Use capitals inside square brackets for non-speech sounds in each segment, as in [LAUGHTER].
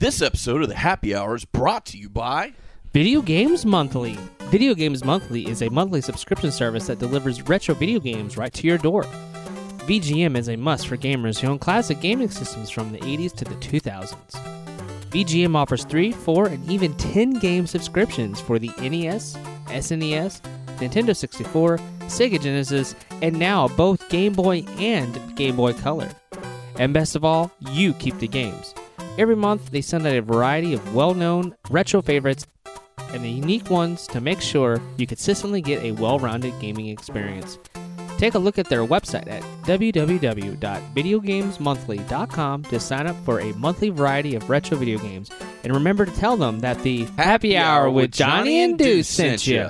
This episode of the Happy Hour is brought to you by. Video Games Monthly. Video Games Monthly is a monthly subscription service that delivers retro video games right to your door. VGM is a must for gamers who own classic gaming systems from the 80s to the 2000s. VGM offers 3, 4, and even 10 game subscriptions for the NES, SNES, Nintendo 64, Sega Genesis, and now both Game Boy and Game Boy Color. And best of all, you keep the games. Every month, they send out a variety of well known retro favorites and the unique ones to make sure you consistently get a well rounded gaming experience. Take a look at their website at www.videogamesmonthly.com to sign up for a monthly variety of retro video games. And remember to tell them that the Happy, Hour with Johnny and Deuce sent you.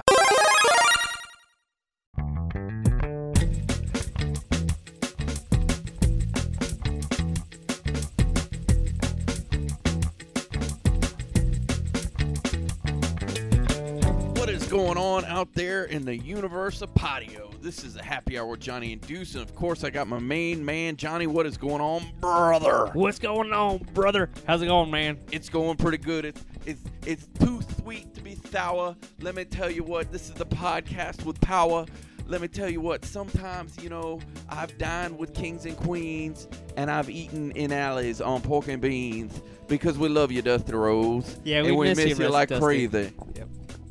Out there in the universe of patio? This is a happy hour with Johnny and Deuce, and of course, I got my main man, Johnny. What is going on, brother? What's going on, brother? How's it going, man? It's going pretty good. It's it's it's too sweet to be sour. Let me tell you what. This is the podcast with power. Let me tell you what. Sometimes you know I've dined with kings and queens, and I've eaten in alleys on pork and beans because we love you, Dusty Rose. Yeah, and we we miss miss you, like Dusty. crazy.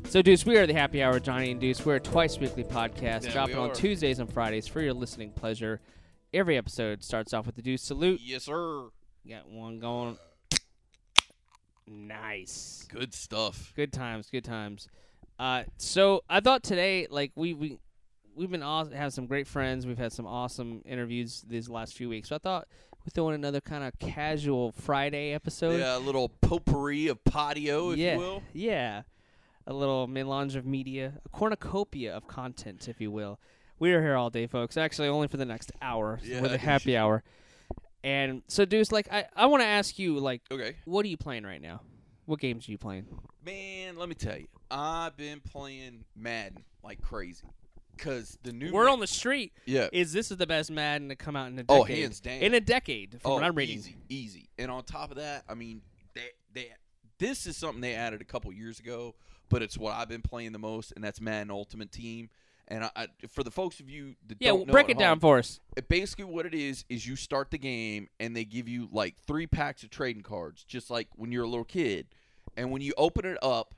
So, Deuce, we are the Happy Hour Johnny and Deuce. We're a twice weekly podcast Yeah, dropping we on. Tuesdays and Fridays for your listening pleasure. Every episode starts off with the Deuce salute. Yes, sir. Got one going. Nice. Good stuff. Good times, good times. Uh, so I thought today, like we we we've been awesome, have some great friends. We've had some awesome interviews these last few weeks. So I thought we'd throw in another kind of casual Friday episode. yeah, a little potpourri of patio, if yeah, you will. yeah, a little melange of media, a cornucopia of content, if you will. We are here all day, folks. Actually, only for the next hour Yeah. with a happy hour. And so, Deuce, like I, I want to ask you, like, Okay. what are you playing right now? What games are you playing? Man, let me tell you, I've been playing Madden like crazy. Cause the new Word Ma- on the street yeah is this is the best Madden to come out in a decade. Oh, decade. hands down. In a decade, from oh what I'm reading. easy easy. And on top of that, I mean they they this is something they added a couple years ago, but it's what I've been playing the most, and that's Madden Ultimate Team. And I, I, for the folks of you that Yeah, don't know break it down for us. basically what it is is you start the game and they give you like three packs of trading cards just like when you're a little kid and when you open it up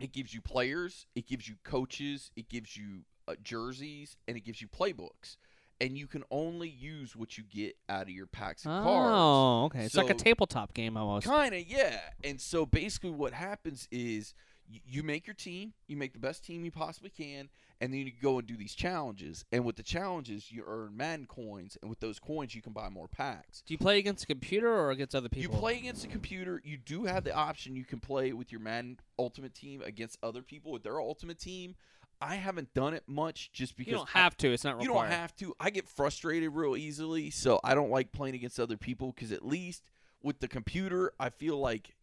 it gives you players it gives you coaches it gives you uh, jerseys and it gives you playbooks and you can only use what you get out of your packs of oh, cards Oh, okay. It's like a tabletop game almost. Kind of, yeah. And so basically, what happens is y- you make your team, you make the best team you possibly can, and then you go and do these challenges. And with the challenges, you earn Madden coins, and with those coins, you can buy more packs. Do you play against a computer or against other people? You play against a computer. You do have the option. You can play with your Madden Ultimate Team against other people with their Ultimate Team. I haven't done it much just because You don't I- have to. It's not required. you don't have to. I get frustrated real easily, so I don't like playing against other people because at least with the computer, I feel like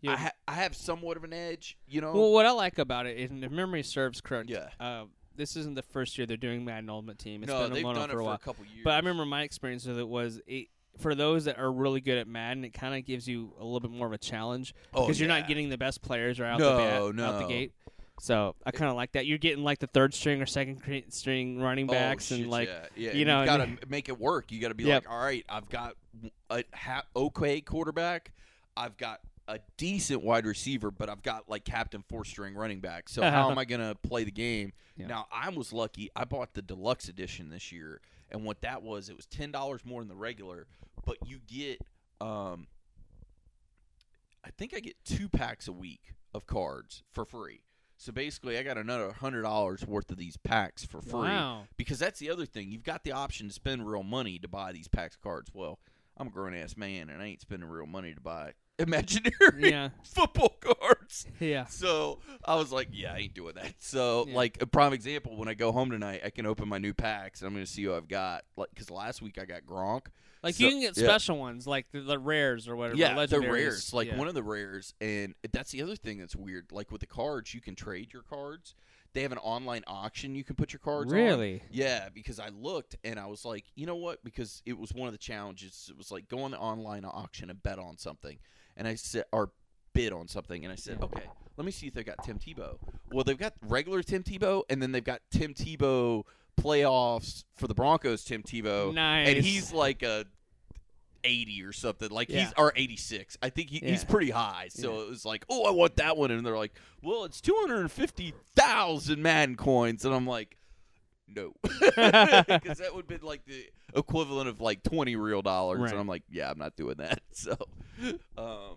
You- I, ha- I have somewhat of an edge. You know? Well, what I like about it, is, if memory serves correct, Yeah. uh, this isn't the first year they're doing Madden Ultimate Team. It's no, been they've done it for a for while. a couple years. But I remember my experience with it was it, for those that are really good at Madden, it kind of gives you a little bit more of a challenge Oh, because you're not getting the best players right out No, the bat, out the no. gate. So I kind of like that. You're getting like the third string or second string running Oh, backs, shit, and like yeah, yeah. you and know, you got to and- make it work. You got to be Yep. like, all right, I've got a ha- okay quarterback. I've got a decent wide receiver, but I've got like captain four string running back. So how am [LAUGHS] I going to play the game? Yeah. Now I was lucky. I bought the deluxe edition this year, and what that was, it was ten dollars more than the regular, but you get, um, I think I get two packs a week of cards for free. So basically, I got another hundred dollars worth of these packs for free wow. because that's the other thing. You've got the option to spend real money to buy these packs of cards. Well, I'm a grown ass man and I ain't spending real money to buy imaginary Yeah, [LAUGHS] football cards. yeah. So I was like, yeah, I ain't doing that. So Yeah. like a prime example, when I go home tonight, I can open my new packs and I'm gonna see who I've got. Like because last week I got Gronk. Like So- you can get yeah. special ones, like the, the rares or whatever. Yeah, the legendaries. rares, like yeah. one of the rares, and that's the other thing that's weird. Like with the cards, you can trade your cards. they have an online auction you can put your cards on. Really? Yeah, because I looked and I was like, you know what? Because it was one of the challenges. It was like go on the online auction and bet on something, and I said or bid on something, and I said, okay, let me see if they've got Tim Tebow. Well, they've got regular Tim Tebow, and then they've got Tim Tebow playoffs for the Broncos. Tim Tebow, Nice. and he's like a. 80 or something like Yeah. he's or 86 i think he, he's pretty high so Yeah. it was like oh i want that one and they're like well it's 250000 madden coins and i'm like no [LAUGHS] because that would have been like the equivalent of like 20 real dollars Right. and i'm like yeah i'm not doing that [LAUGHS] so um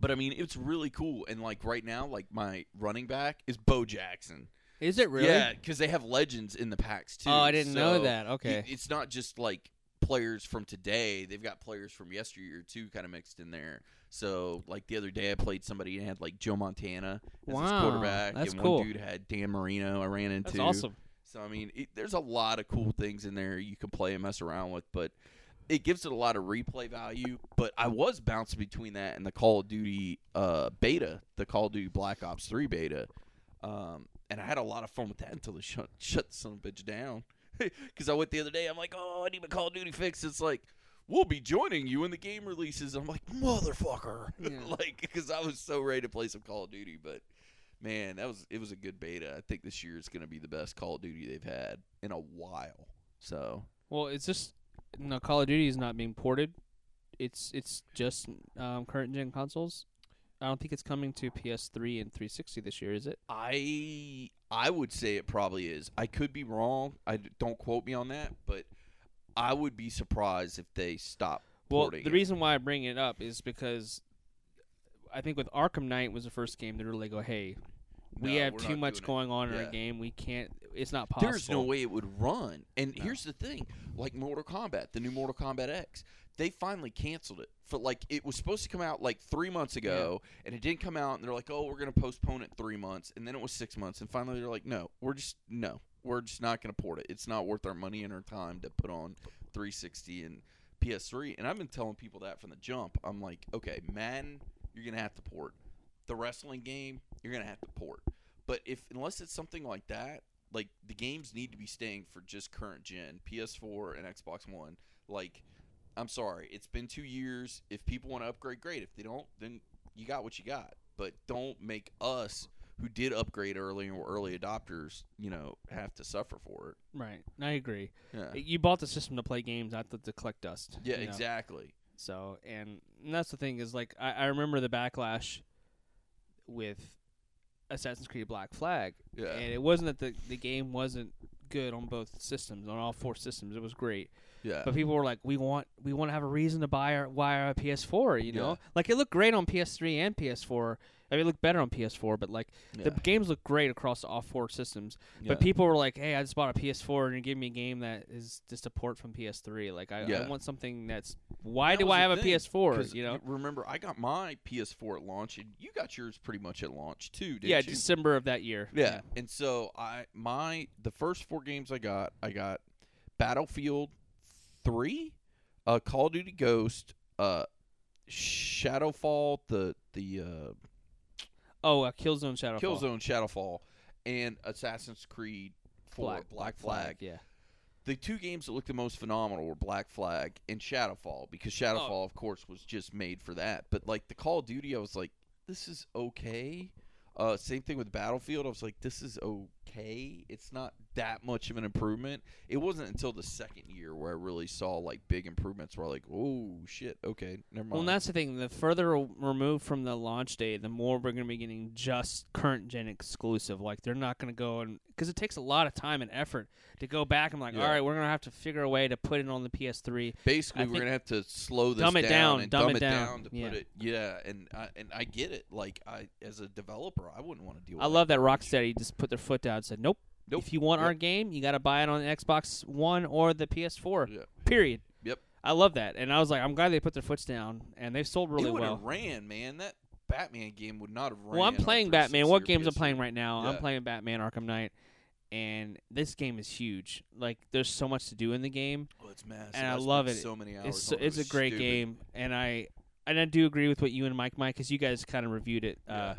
but i mean it's really cool and like right now like my running back is bo jackson Is it really? yeah because they have legends in the packs too Oh, I didn't know that. Okay. it's not just like players from today they've got players from yesteryear too kind of mixed in there so like the other day i played somebody and had like joe montana as his Wow, quarterback that's and cool. one dude had dan marino i ran into That's awesome. So I mean, it, there's a lot of cool things in there you can play and mess around with, but it gives it a lot of replay value. But I was bouncing between that and the Call of Duty uh, beta, the Call of Duty Black Ops 3 beta, um, and I had a lot of fun with that until they shut shut the son of a bitch down. [LAUGHS] Because I went the other day, I'm like, oh, I need my Call of Duty fix. It's like. We'll be joining you when the game releases. I'm like, motherfucker, Yeah. [LAUGHS] like, because I was so ready to play some Call of Duty, but man, that was it was a good beta. I think this year is going to be the best Call of Duty they've had in a while. So Well, it's just no Call of Duty is not being ported. It's it's just um, current gen consoles. I don't think it's coming to PS3 and 360 this year, is it? I I would say it probably is. I could be wrong. I don't quote me on that, but I would be surprised if they stop Well, porting the it. reason why I bring it up is because I think with Arkham Knight was the first game that really go, hey, we No, have too much doing it. going on in Yeah. our game. We can't. It's not possible. There's no way it would run. And No. here's the thing, like Mortal Kombat, the new Mortal Kombat X, they finally canceled it. For like it was supposed to come out like 3 months ago and it didn't come out and they're like, "Oh, we're going to postpone it 3 months." And then it was 6 months and finally they're like, "No, we're just no. We're just not going to port it. It's not worth our money and our time to put on 360 and PS3." And I've been telling people that from the jump. I'm like, "Okay, Madden, you're going to have to port. The wrestling game, you're going to have to port." But if unless it's something like that, like the games need to be staying for just current gen, PS4 and Xbox One. Like, I'm sorry, it's been two years. If people want to upgrade, great. If they don't, then you got what you got. But don't make us who did upgrade early and were early adopters, you know, have to suffer for it. Right. I agree. Yeah, You bought the system to play games, not to, to collect dust. yeah, you know? exactly. So, and, and that's the thing is like I, I remember the backlash with Assassin's Creed Black Flag, Yeah, and it wasn't that the the game wasn't good on both systems, on all four systems. It was great, yeah, but people were like, "We want we want to have a reason to buy our buy our PS4." You know, Yeah. like it looked great on PS3 and PS4. I mean, it looked better on PS4, but like yeah. the games look great across all four systems. yeah. But people were like, "Hey, I just bought a PS4, and you're giving me a game that is just a port from PS3. Like, I, I want something that's why That do I have a PS4? You know, remember, I got my PS4 at launch, and you got yours pretty much at launch too, didn't yeah, you? December of that year. Yeah. And so I my the first four games I got, I got Battlefield 3, uh Call of Duty Ghost, uh Shadowfall, the the uh Oh, uh, Killzone Shadowfall. Killzone Shadowfall and Assassin's Creed 4 Black, Black, Flag. Yeah. The two games that looked the most phenomenal were Black Flag and Shadowfall because Oh. Shadowfall of course was just made for that. But like the Call of Duty I was like this is okay. Uh, same thing with Battlefield. I was like, this is okay. It's not that much of an improvement. It wasn't until the second year where I really saw like big improvements. Where like, oh shit, okay, never mind. Well, and that's the thing. The further removed from the launch date, the more we're going to be getting just current gen exclusive. Like they're not going to go and because it takes a lot of time and effort to go back. and like, Yeah. all right, we're going to have to figure a way to put it on the PS3. Basically, I we're gonna have to slow this down. Dumb it down, and dumb dumb it down. down, to Yeah. put it. Yeah, and I, and I get it. Like I, as a developer, I wouldn't want to deal. with I love that garbage. Rocksteady just put their foot down and said, nope. Nope. If you want our game, you got to buy it on Xbox One or the PS4. Yeah. Period. Yep. I love that, and I was like, I'm glad they put their foots down, and they've sold really it well. have ran, man. That Batman game would not have ran. Well, I'm playing Batman. What games I'm playing right now? I'm playing Batman Arkham Knight, and this game is huge. Like, there's so much to do in the game, Oh, it's massive. and I spent love it. So many hours. it's it's It a great stupid. game, and I and I do agree with what you and Mike Mike because you guys kind of reviewed it. Uh,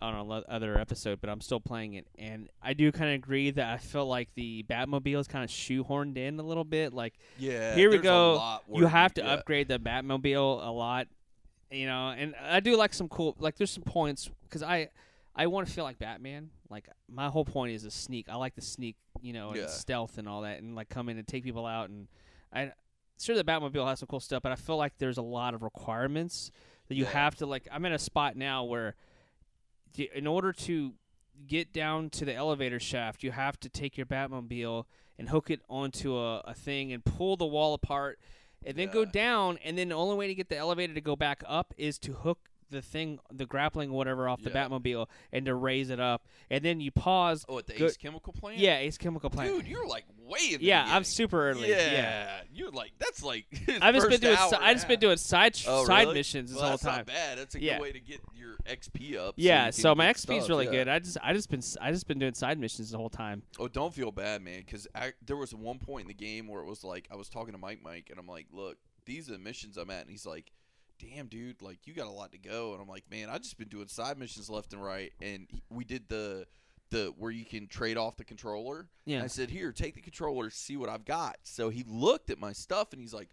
on a lo- other episode, but I'm still playing it, and I do kind of agree that I feel like the Batmobile is kind of shoehorned in a little bit. Like Yeah. Here we go. you have to yeah. upgrade the Batmobile a lot, you know. And I do like some cool, like there's some points because I, I want to feel like Batman. Like my whole point is a sneak. I like the sneak, you know, Yeah. and stealth and all that, and like come in and take people out. And I, sure the Batmobile has some cool stuff, but I feel like there's a lot of requirements that you Yeah. have to like. I'm in a spot now where, in order to get down to the elevator shaft, you have to take your Batmobile and hook it onto a, a thing and pull the wall apart and then go down. And then the only way to get the elevator to go back up is to hook the thing the grappling whatever off the Yeah. Batmobile and to raise it up and then you pause Oh, at the Go- Ace Chemical plant? yeah Ace Chemical Plant Dude, you're like way in the yeah I'm beginning. super early Yeah. yeah, You're like, that's like. [LAUGHS] I've just been first doing hour si- and I a just been half. doing side Oh, side really? missions this well, whole that's time not bad. That's a Yeah. good way to get your XP up. yeah so my XP is really good I just I just been s- I just been doing side missions the whole time Oh, don't feel bad, man. Because there was one point in the game where it was like I was talking to Mike, Mike, and I'm like, "Look, these are the missions I'm at," and he's like, "Damn, dude, like you got a lot to go." And I'm like, "Man, I just been doing side missions left and right." And we did the the where you can trade off the controller. yeah I said, "Here, take the controller, see what I've got." So he looked at my stuff and he's like,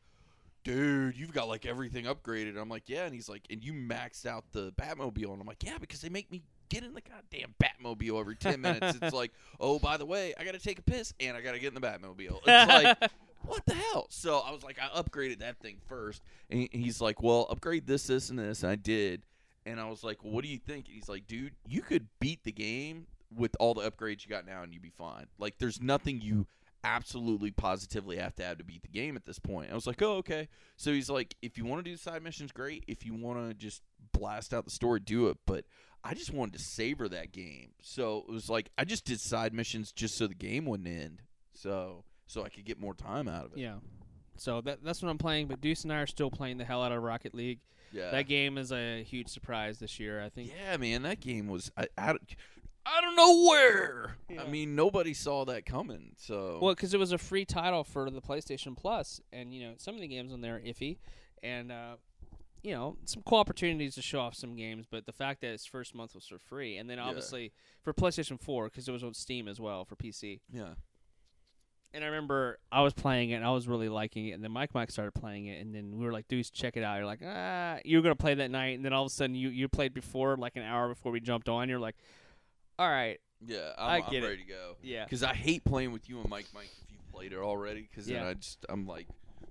"Dude, you've got like everything upgraded." And I'm like, "Yeah." And he's like, "And you maxed out the Batmobile?" And I'm like, "Yeah, because they make me get in the goddamn Batmobile every 10 minutes." it's [LAUGHS] like, "Oh, by the way, I got to take a piss and I got to get in the Batmobile." It's like, [LAUGHS] "What the hell?" So I was like, I upgraded that thing first. And he's like, "Well, upgrade this, this and this." And I did. And I was like, well, "What do you think?" And he's like, "Dude, you could beat the game with all the upgrades you got now and you'd be fine. Like there's nothing you absolutely positively have to have to beat the game at this point. I was like, "Oh, okay." So he's like, "If you want to do side missions, great. If you want to just blast out the story, do it." But I just wanted to savor that game. So it was like I just did side missions just so the game wouldn't end. So so I could get more time out of it. yeah so that that's what I'm playing but Deuce and I are still playing the hell out of Rocket League Yeah. that game is a huge surprise this year I think Yeah, man, that game was I, I, I don't know where. Yeah. I mean, nobody saw that coming. So Well, because it was a free title for the PlayStation Plus, and you know some of the games on there are iffy, and uh, you know some cool opportunities to show off some games. But the fact that its first month was for free, and then Yeah. obviously for PlayStation Four because it was on Steam as well for PC. yeah, And I remember I was playing it, and I was really liking it, and then Mike Mike started playing it, and then we were like, "Dude, check it out." You're like, "Ah," you were gonna play that night, and then all of a sudden you you played before, like an hour before we jumped on. You're like, "All right, yeah, I I'm, I'm get it. ready to go. yeah." Because I hate playing with you and Mike, Mike. If you played it already, because then Yeah. I just I'm like,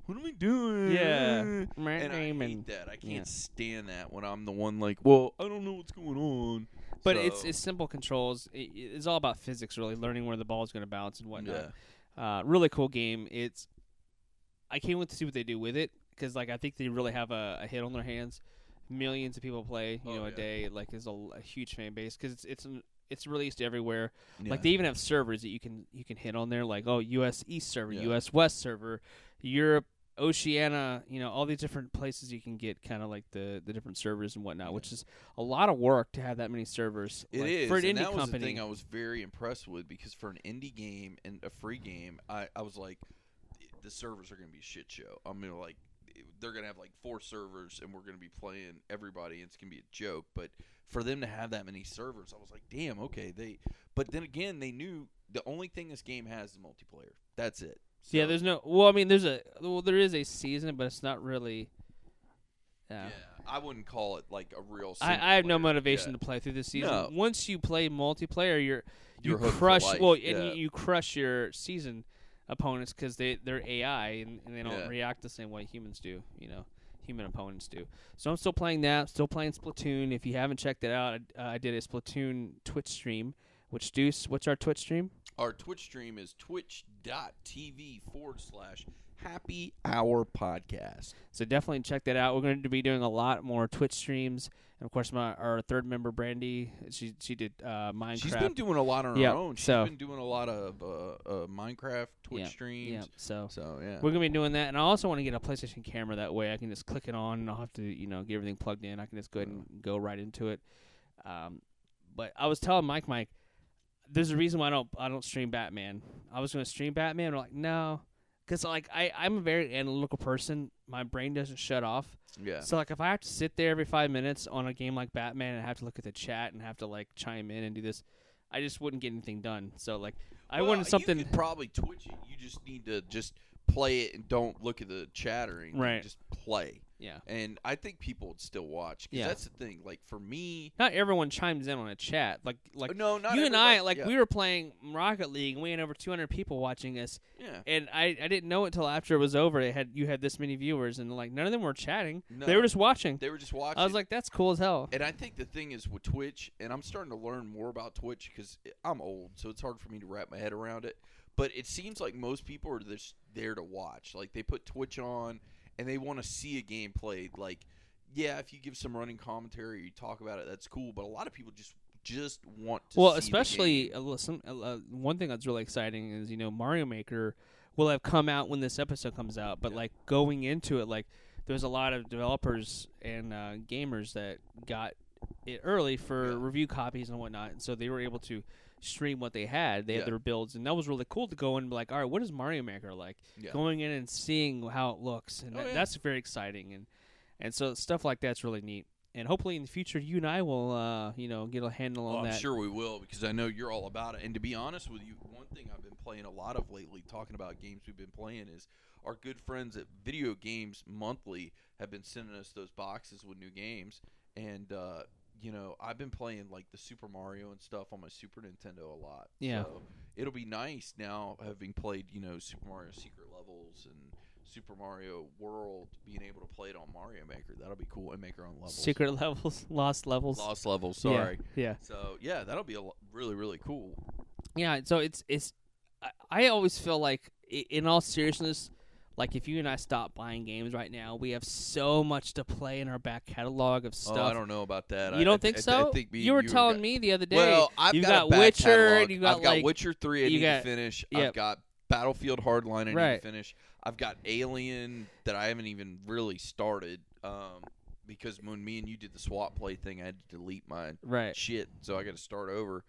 what are we doing? Yeah. and I hate and- that. I can't yeah. stand that when I'm the one like, well, I don't know what's going on. But So, it's it's simple controls. It, it's all about physics, really, learning where the ball is going to bounce and whatnot. yeah, Uh, really cool game. It's I can't wait to see what they do with it because like I think they really have a, a hit on their hands. Millions of people play, you Oh, know, a yeah. day. Like, is a, a huge fan base because it's it's an, it's released everywhere. yeah. Like they even have servers that you can you can hit on there, like oh U.S. East server, Yeah. U.S. West server, Europe, Oceania. You know all these different places you can get kind of like the the different servers and whatnot, Yeah. which is a lot of work to have that many servers. It like, is, for an and indie that was company. the thing I was very impressed with because for an indie game and a free game, I, I was like, the servers are going to be a shit show. I'm gonna like, they're going to have like four servers and we're going to be playing everybody. and It's going to be a joke, but for them to have that many servers, I was like, damn, okay. They, but then again, they knew the only thing this game has is multiplayer. That's it. Yeah, there's no. Well, I mean, there's a well, there is a season, but it's not really. Yeah. yeah. I wouldn't call it like a real. I, I have no motivation Yeah. to play through the season. No. Once you play multiplayer, you're you You're crush well, and you, you crush your season opponents because they they're AI and, and they don't Yeah. react the same way humans do. You know, human opponents do. So I'm still playing that. Still playing Splatoon. If you haven't checked it out, I, uh, I did a Splatoon Twitch stream. Which Deuce? What's our Twitch stream? Our Twitch stream is twitch.tv forward slash happy hour podcast. So definitely check that out. We're going to be doing a lot more Twitch streams, and of course, my our third member Brandy, she she did uh, Minecraft. She's been doing a lot on her own. She's so- been doing a lot of uh, uh, Minecraft Twitch Yeah, streams. yeah. So So yeah. We're gonna be doing that, and I also want to get a PlayStation camera. That way, I can just click it on, and I'll have to, you know, get everything plugged in. I can just go ahead and go right into it. Um, but I was telling Mike, Mike, there's a reason why I don't I don't stream Batman. I was gonna stream Batman. I'm like, no, because like I I'm a very analytical person. My brain doesn't shut off. Yeah. So like if I have to sit there every five minutes on a game like Batman and I have to look at the chat and have to like chime in and do this, I just wouldn't get anything done. So like I Well, wanted something. You could probably Twitch it. You just need to just play it and don't look at the chattering. Right. Just play. Yeah. And I think people would still watch. 'cause Yeah. That's the thing. Like for me, Not everyone chimes in on a chat. Like like no, not you and I, like yeah. we were playing Rocket League and we had over 200 people watching us, Yeah. and I, I didn't know it till after it was over. It had you had this many viewers, and like none of them were chatting. They No. were just watching. They were just watching. I was like, that's cool as hell. And I think the thing is with Twitch, and I'm starting to learn more about Twitch because I'm old, so it's hard for me to wrap my head around it. But it seems like most people are just there to watch. Like they put Twitch on and they want to see a game played. Like, yeah, if you give some running commentary, you talk about it, that's cool. But a lot of people just just want to. Well, especially game. uh, uh, uh, one thing that's really exciting is you know Mario Maker will have come out when this episode comes out, but Yeah. like going into it, like there's a lot of developers and uh, gamers that got it early for Yeah. review copies and whatnot, and so they were able to stream what they had. They Yeah. had their builds, and that was really cool to go and be like, all right, what is Mario Maker like? Yeah. Going in and seeing how it looks, and Oh, that, yeah. that's very exciting, and and so stuff like that's really neat. And hopefully in the future, you and I will, uh, you know, get a handle Oh, on I'm that. sure we will because I know you're all about it. And to be honest with you, one thing I've been playing a lot of lately, talking about games we've been playing, is our good friends at Video Games Monthly have been sending us those boxes with new games. And, uh, you know, I've been playing like the Super Mario and stuff on my Super Nintendo a lot. Yeah. So it'll be nice now having played, you know, Super Mario Secret Levels and Super Mario World, being able to play it on Mario Maker. That'll be cool and make our own levels. Secret levels, [LAUGHS] lost levels. Lost levels, sorry. Yeah. So yeah, that'll be a lo- really really cool. Yeah. So it's it's. I, I always feel like, in all seriousness, like if you and I stop buying games right now, we have so much to play in our back catalog of stuff. Oh, I don't know about that. You I- don't think I- so? I think me you were have telling got- me the other day. Well, I've got, got, Witcher, catalog. you got I've got Witcher three. I you need got- to finish. yep. I've got Battlefield Hardline. I need Right. to finish. I've got Alien that I haven't even really started. Um, because when me and you did the swap play thing, I had to delete my right. shit, so I got to start over.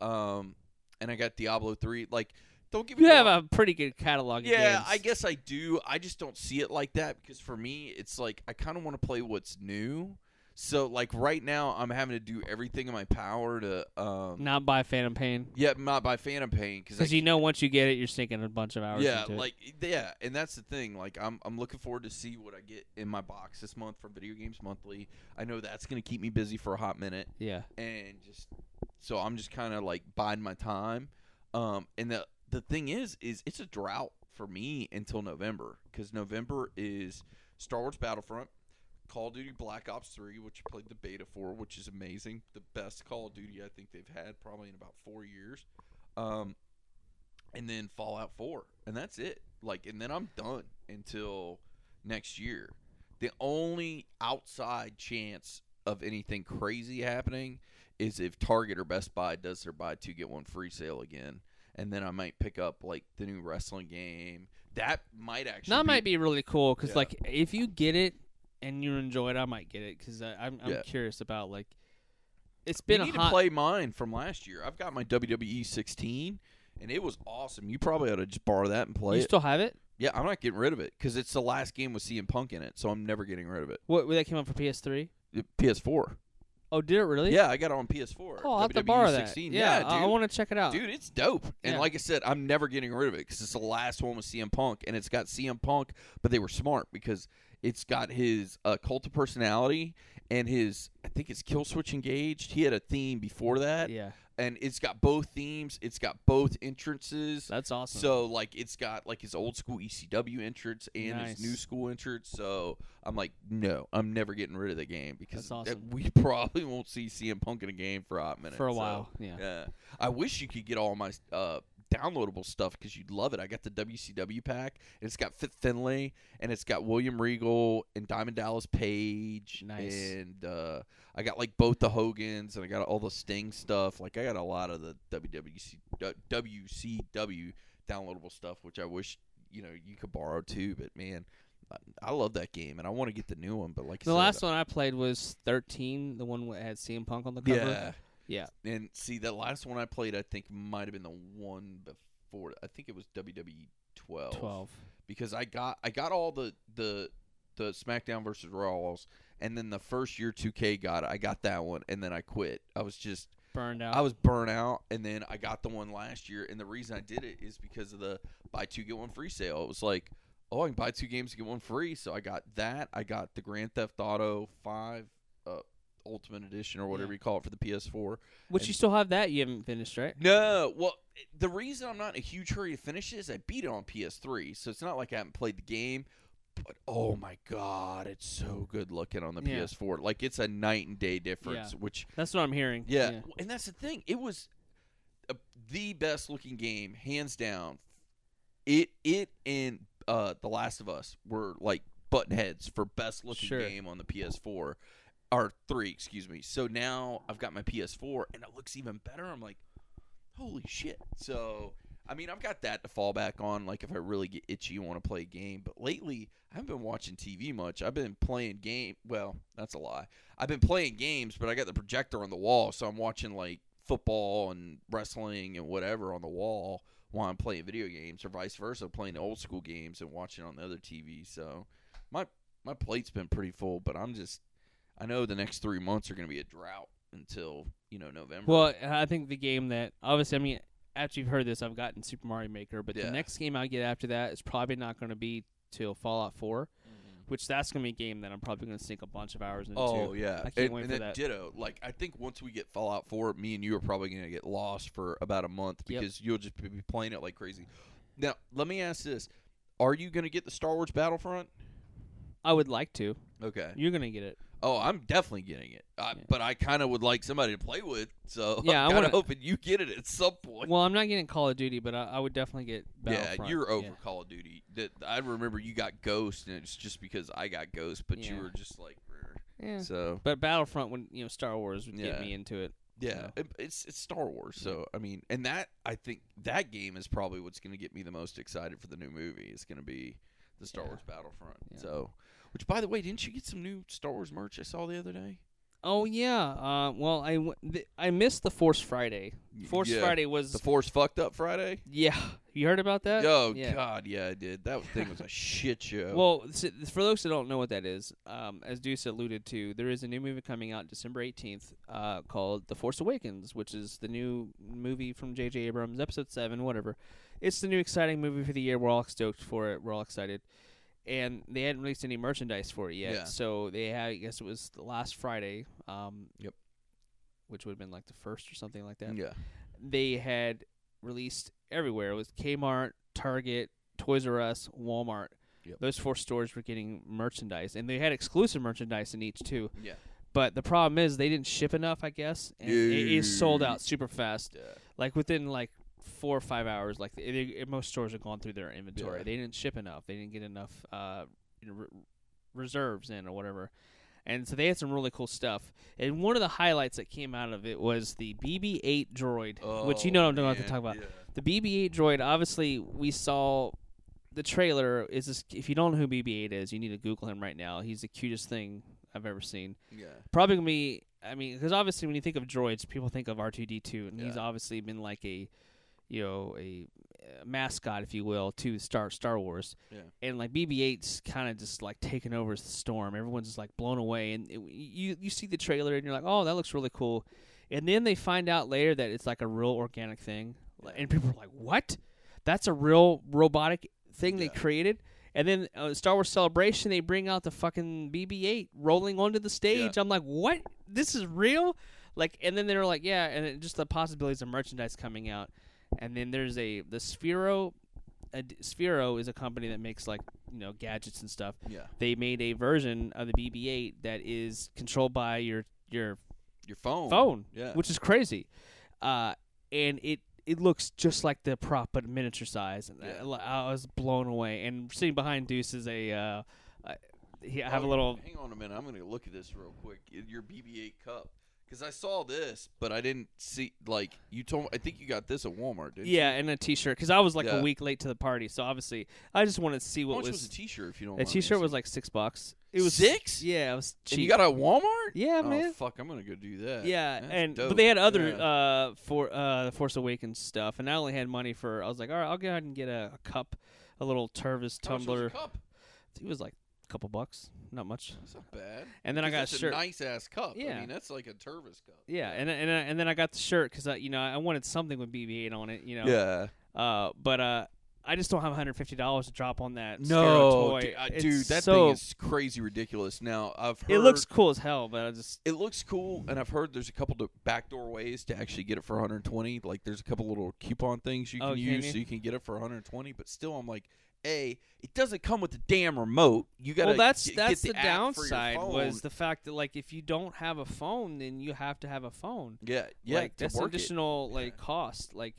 Um, and I got Diablo three. Like, don't give You me have wrong. a pretty good catalog. Of Yeah. I guess I do. I just don't see it like that because for me, it's like I kind of want to play what's new. So like right now, I'm having to do everything in my power to um not buy Phantom Pain yeah not buy Phantom Pain because you know once you get it, you're sinking a bunch of hours. yeah into it. like yeah and that's the thing like I'm I'm looking forward to see what I get in my box this month for Video Games Monthly. I know that's gonna keep me busy for a hot minute yeah. and just so I'm just kind of like biding my time. Um, and the the thing is, is it's a drought for me until November because November is Star Wars Battlefront, Call of Duty Black Ops Three, which I played the beta for, which is amazing, the best Call of Duty I think they've had probably in about four years. Um, and then Fallout Four, and that's it. Like, and then I'm done until next year. The only outside chance of anything crazy happening is if Target or Best Buy does their buy two get one free sale again, and then I might pick up like the new wrestling game. That might actually That might be really cool because Yeah. like if you get it and you enjoy it, I might get it because I'm I'm Yeah. curious about like it's been a need hot. to play mine from last year. I've got my WWE 16, and it was awesome. You probably ought to just borrow that and play you it. still have it? yeah, I'm not getting rid of it because it's the last game with CM Punk in it, so I'm never getting rid of it. What that came out for PS3? Uh, PS4. Oh, did it really? Yeah, I got it on PS4. Oh, I'll have to WWE borrow 16. that. Yeah, I- I, want to check it out. Dude, it's dope. And Yeah. like I said, I'm never getting rid of it because it's the last one with CM Punk, and it's got CM Punk, but they were smart because it's got his uh, cult of personality and his, I think it's Kill Switch Engaged. He had a theme before that, Yeah, and it's got both themes. It's got both entrances. that's awesome. So like it's got like his old school ECW entrance and Nice. his new school entrance. So I'm like, no, I'm never getting rid of the game because awesome. [LAUGHS] we probably won't see CM Punk in a game for a hot minute. for a so, while, yeah. yeah, I wish you could get all my uh, downloadable stuff because you'd love it. I got the WCW pack, and it's got Fit Finlay, and it's got William Regal and Diamond Dallas Page, Nice. and uh, I got like both the Hogans, and I got all the Sting stuff. Like I got a lot of the WWC, uh, WCW downloadable stuff, which I wish you know you could borrow too. But man. I- love that game, and I want to get the new one. But like I The said, last one I played was 13, the one that had CM Punk on the cover. yeah, Yeah. And see, that last one I played, I think might have been the one before. I think it was WWE 12. 12. because I got I got all the the the SmackDown versus Raws, and then the first year 2K got it, I got that one, and then I quit. I was just Burned out. I was burnt out, and then I got the one last year, and the reason I did it is because of the buy two get one free sale. It was like, oh, I can buy two games to get one free, so I got that. I got the Grand Theft Auto Five uh, Ultimate Edition or whatever Yeah. you call it for the PS4. Which and- you still have that. You haven't finished, right? No, well, the reason I'm not in a huge hurry to finish it is I beat it on PS3, so it's not like I haven't played the game. But oh my god, it's so good looking on the Yeah. PS4. Like it's a night and day difference. Which That's what I'm hearing. yeah. and that's the thing. It was the best looking game, hands down. It it and uh, The Last of Us were like button heads for best looking Sure. game on the PS4 or three, excuse me. So now I've got my PS4 and it looks even better. I'm like, holy shit! So I mean, I've got that to fall back on, like if I really get itchy and want to play a game. But lately, I haven't been watching TV much. I've been playing game. Well, that's a lie. I've been playing games, but I got the projector on the wall, so I'm watching like football and wrestling and whatever on the wall while I'm playing video games, or vice versa, playing old school games and watching on the other TV. So my my plate's been pretty full, but I'm just I know the next three months are going to be a drought until you know November. Well, I think the game that obviously, I mean, after you've heard this, I've gotten Super Mario Maker, but Yeah. the next game I get after that is probably not going to be till Fallout 4, Mhm. which that's going to be a game that I'm probably going to sink a bunch of hours into. Oh yeah, I can't and, wait and for that. Ditto. Like I think once we get Fallout Four, me and you are probably gonna get lost for about a month Yep. because you'll just be playing it like crazy. Now, let me ask this: Are you gonna get the Star Wars Battlefront? I would like to. Okay. You're going to get it. Oh, I'm definitely getting it, I, Yeah. but I kind of would like somebody to play with. So [LAUGHS] Yeah, I I'm kind of hoping you get it at some point. Well, I'm not getting Call of Duty, but I, I would definitely get yeah, you're over Yeah. Call of Duty. That I remember you got Ghost, and it's just because I got Ghost, but you were just like. Yeah. so But Battlefront, when you know Star Wars would Yeah. get me into it. Yeah, So- it, it's it's Star Wars, so I mean, and that I think that game is probably what's going to get me the most excited for the new movie. It's going to be the Star Yeah. Wars Battlefront. Yeah. So, which by the way, didn't you get some new Star Wars merch I saw the other day? Oh yeah. Uh, well, I w- th- I missed the Force Friday. Force Yeah. Friday was The Force fucked up Friday. yeah. You heard about that? oh yeah. God, yeah, I did. That thing was a [LAUGHS] shit show. Well, for those who don't know what that is, um, as Deuce alluded to, there is a new movie coming out December 18th uh, called The Force Awakens, which is the new movie from J.J. Abrams, Episode 7, whatever. It's the new exciting movie for the year. We're all stoked for it. We're all excited. And they hadn't released any merchandise for it yet. Yeah. So they had, I guess it was the last Friday. Um, Yep. Which would have been like the first or something like that yeah, they had released everywhere. It was Kmart, Target, Toys R Us, Walmart. Yep. Those four stores were getting merchandise, and they had exclusive merchandise in each too. yeah, But the problem is they didn't ship enough, I guess, and it is sold out super fast. yeah. Like within like four or five hours, like they, they- most stores have gone through their inventory. Yeah. They didn't ship enough. They didn't get enough uh, re- reserves in or whatever. And so they had some really cool stuff. And one of the highlights that came out of it was the BB-8 droid, which you know I'm about to man, talk about. yeah. The BB-8 droid. Obviously, we saw the trailer. Is this, if you don't know who BB-8 is, you need to Google him right now. He's the cutest thing I've ever seen. Yeah, Probably gonna be. I mean, because obviously when you think of droids, people think of R2D2, and he's obviously been like a, you know, a, uh mascot, if you will, to Star Star Wars. Yeah. And like BB-8's kind of just like taking over the storm. Everyone's just like blown away, and it, you you see the trailer and you're like, oh, that looks really cool. And then they find out later that it's like a real organic thing, and people are like, what? That's a real robotic thing they created. And then uh, Star Wars Celebration, they bring out the fucking BB-8 rolling onto the stage. I'm like, what? This is real? Like, and then they're like, yeah, and it, just the possibilities of merchandise coming out. And then there's a the Sphero. A, Sphero is a company that makes like you know gadgets and stuff. yeah. They made a version of the BB-8 that is controlled by your your Your phone. phone, Yeah. which is crazy. Uh, and it it looks just like the prop, but miniature size. And Yeah. I, I was blown away. And sitting behind Deuce is a. Uh, I have a Oh, little. Hang on a minute. I'm going to look at this real quick. Your BB-8 cup. Because I saw this, but I didn't see. Like you told, I think you got this at Walmart, didn't Yeah, and a T-shirt because I was like Yeah. a week late to the party, so obviously I just wanted to see you? what How much was. a T-shirt? If you don't, the mind me T-shirt was asking? like six bucks. It was Six? Yeah, it was cheap. And you got it at Walmart? Yeah, oh, man. fuck! I'm gonna go do that. Yeah, That's and dope. but they had other Yeah. uh for uh the Force Awakens stuff, and I only had money for. I was like, all right, I'll go ahead and get a, a cup a little Tervis How much was tumbler. a cup? It was like a couple bucks, not much. That's not bad. And then I got a Because that's shirt. nice ass cup. I Yeah. mean, that's like a Tervis cup. Yeah, and and and then I got the shirt because I you know I wanted something with BB-8 on it. You know. Yeah. Uh, but uh, I just don't have 150 dollars to drop on that. No, toy. dude, uh, dude, that so, thing is crazy ridiculous. Now I've heard It looks cool as hell, but I just it looks cool, and I've heard there's a couple of backdoor ways to actually get it for 120. Like there's a couple little coupon things you can Oh, can use you? so you can get it for 120. But still, I'm like, a, it doesn't come with the damn remote. You gotta well, that's get, that's get the, your downside was the fact that like if you don't have a phone, then you have to have a phone. yeah, yeah. like that's work it. additional like cost. Like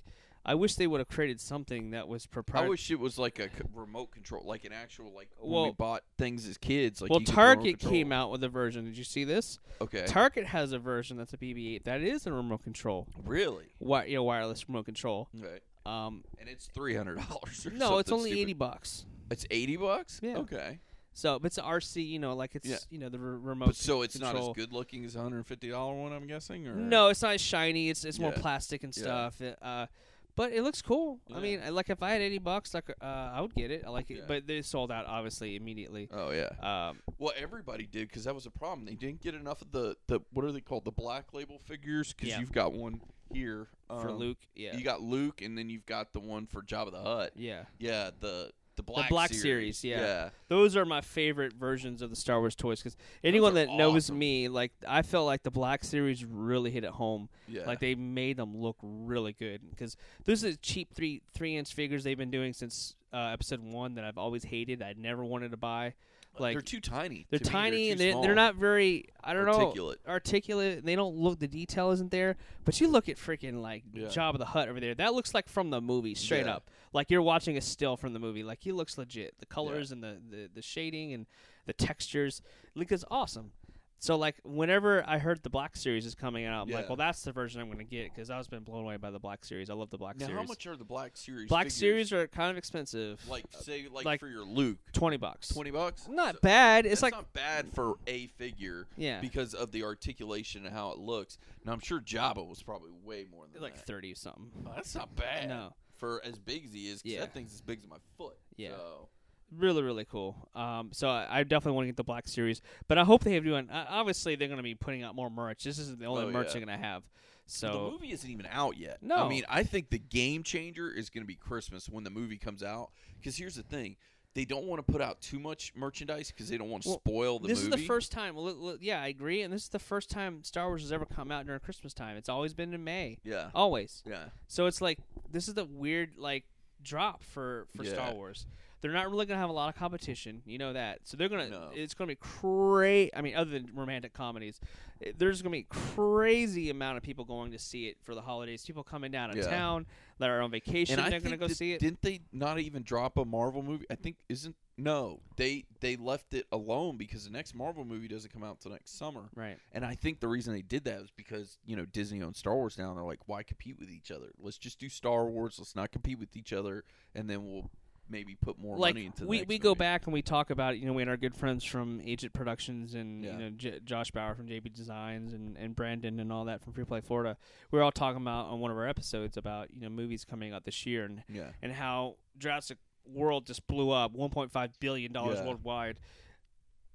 I wish they would have created something that was proprietary. I wish it was like a c- remote control, like an actual like when we bought things as kids. Like well, you get the remote Target came out with a version. Did you see this? Okay, Target has a version that's a BB-8 that is a remote control, really? wi- you know, wireless remote control. Okay, Um, and it's three hundred dollars. no, it's only eighty bucks. It's eighty bucks. Yeah. Okay. So, but it's a RC, you know, like it's Yeah. you know the re- remote. But so it's not as good looking as a hundred and fifty dollar one, I'm guessing. Or No, it's not as shiny. It's it's more plastic and Yeah. stuff. It, uh, but it looks cool. I mean, like if I had eighty bucks, like uh, I would get it. I like it, Yeah. but they sold out obviously immediately. Oh yeah. Um, Well, everybody did because that was a problem. They didn't get enough of the the what are they called the black label figures because Yeah. you've got one here for um, Luke, yeah, You got Luke, and then you've got the one for Jabba the Hutt. yeah. Yeah, the the black Black series. series, yeah. yeah. Those are my favorite versions of the Star Wars toys because anyone are that knows me, like I felt like the Black series really hit it home. Yeah. Like they made them look really good because those are cheap three three inch figures they've been doing since uh, episode one that I've always hated. I never wanted to buy. Like they're too tiny. They're To tiny and they, small. they're not very. I don't know. articulate. Articulate. They don't look. The detail isn't there. But you look at freaking like Yeah. of the Hut over there. That looks like from the movie, straight Yeah. up. Like you're watching a still from the movie. Like he looks legit. The colors and the, the the shading and the textures. Like it's awesome. So like whenever I heard the Black Series is coming out, I'm like, well, that's the version I'm gonna get because I was been blown away by the Black Series. I love the Black Now, Series. how much are the black series? Black figures? Series are kind of expensive. like uh, say like, like for your Luke, twenty bucks. twenty bucks. Not So- bad. It's that's like not bad for a figure. yeah, because of the articulation and how it looks. Now I'm sure Jabba was probably way more than like that. thirty something. Oh, that's not bad. No. For as big as he is, 'cause Yeah. that thing's as big as my foot. Yeah. So, really really cool um so i, I definitely want to get the black series but i hope they have doing uh, obviously they're going to be putting out more merch this isn't the only Oh, merch yeah. they're going to have So the movie isn't even out yet. No. I mean, I think the game changer is going to be Christmas when the movie comes out. Because here's the thing. They don't want to put out too much merchandise because they don't want to Well, spoil the this movie. This is the first time well, l- l- yeah i agree and this is the first time star wars has ever come out during christmas time it's always been in may Yeah. always Yeah. so it's like this is the weird like drop for for star wars they're not really gonna have a lot of competition you know that so they're gonna No. it's gonna be crazy i mean other than romantic comedies eh, there's gonna be crazy amount of people going to see it for the holidays people coming down to Yeah. town that are on vacation And they're gonna go see it Didn't they not even drop a Marvel movie? I think isn't no. They they left it alone because the next Marvel movie doesn't come out till next summer. right And I think the reason they did that was because, you know, Disney owns Star Wars now and they're like, why compete with each other? Let's just do Star Wars, let's not compete with each other and then we'll maybe put more like money into the we, we go movie. back and we talk about it. You know, we had our good friends from Agent Productions and Yeah. you know J- Josh Bauer from JB Designs and, and Brandon and all that from Free Play Florida. We were all talking about on one of our episodes about you know movies coming out this year and Yeah. and how Jurassic World just blew up, 1.5 billion dollars Yeah. worldwide.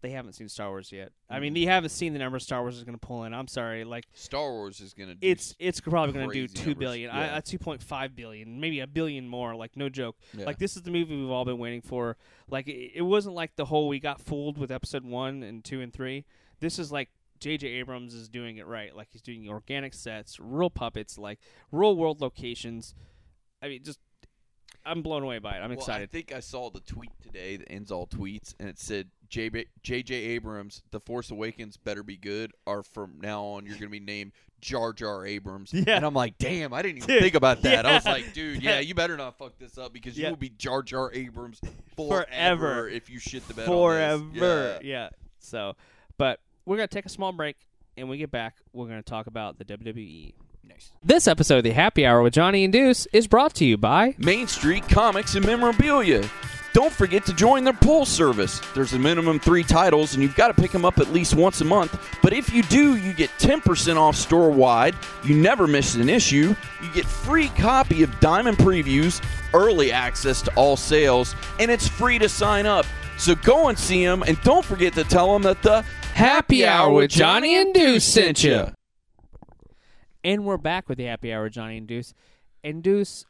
They haven't seen Star Wars yet. I mean, mm. they haven't seen the number Star Wars is going to pull in. I'm sorry, like Star Wars is gonna do it's it's probably going to do crazy two numbers. billion, Yeah. I, I two point five billion, maybe a billion more. Like no joke. yeah. Like this is the movie we've all been waiting for. Like it, it wasn't like the whole we got fooled with episode one and two and three. This is like J.J. Abrams is doing it right. Like he's doing organic sets, real puppets, like real world locations. I mean, just I'm blown away by it. I'm Well, I think I saw the tweet today that ends all tweets, and it said J.J. Abrams, The Force Awakens better be good, or from now on you're going to be named Jar Jar Abrams. Yeah. And I'm like, damn, I didn't even Dude, think about that. I was like, dude, [LAUGHS] yeah, you better not fuck this up because Yeah. you will be Jar Jar Abrams [LAUGHS] forever, Forever. if you shit the bed Forever. on this. Yeah. So, but we're gonna take a small break, and when we get back, we're gonna talk about the WWE. Yeah. Nice. This episode of the Happy Hour with Johnny and Deuce is brought to you by Main Street Comics and Memorabilia. Don't forget to join their poll service. There's a minimum three titles, and you've got to pick them up at least once a month. But if you do, you get 10% off store wide. You never miss an issue. You get free copy of Diamond Previews, early access to all sales, and it's free to sign up. So go and see them, and don't forget to tell them that the Happy Hour with Johnny and Deuce sent you. And we're back with the Happy Hour, Johnny and Deuce. And Deuce,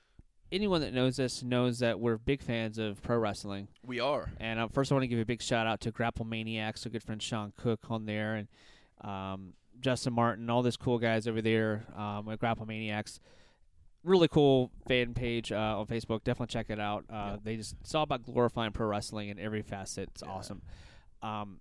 anyone that knows us knows that we're big fans of pro wrestling. We are. And uh, first, I want to give a big shout out to Grapple Maniacs, a good friend Sean Cook on there, and um, Justin Martin, all those cool guys over there um, at Grapple Maniacs. Really cool fan page uh, on Facebook. Definitely check it out. Uh, Yeah. They just it's all about glorifying pro wrestling in every facet. It's Yeah. awesome. Um,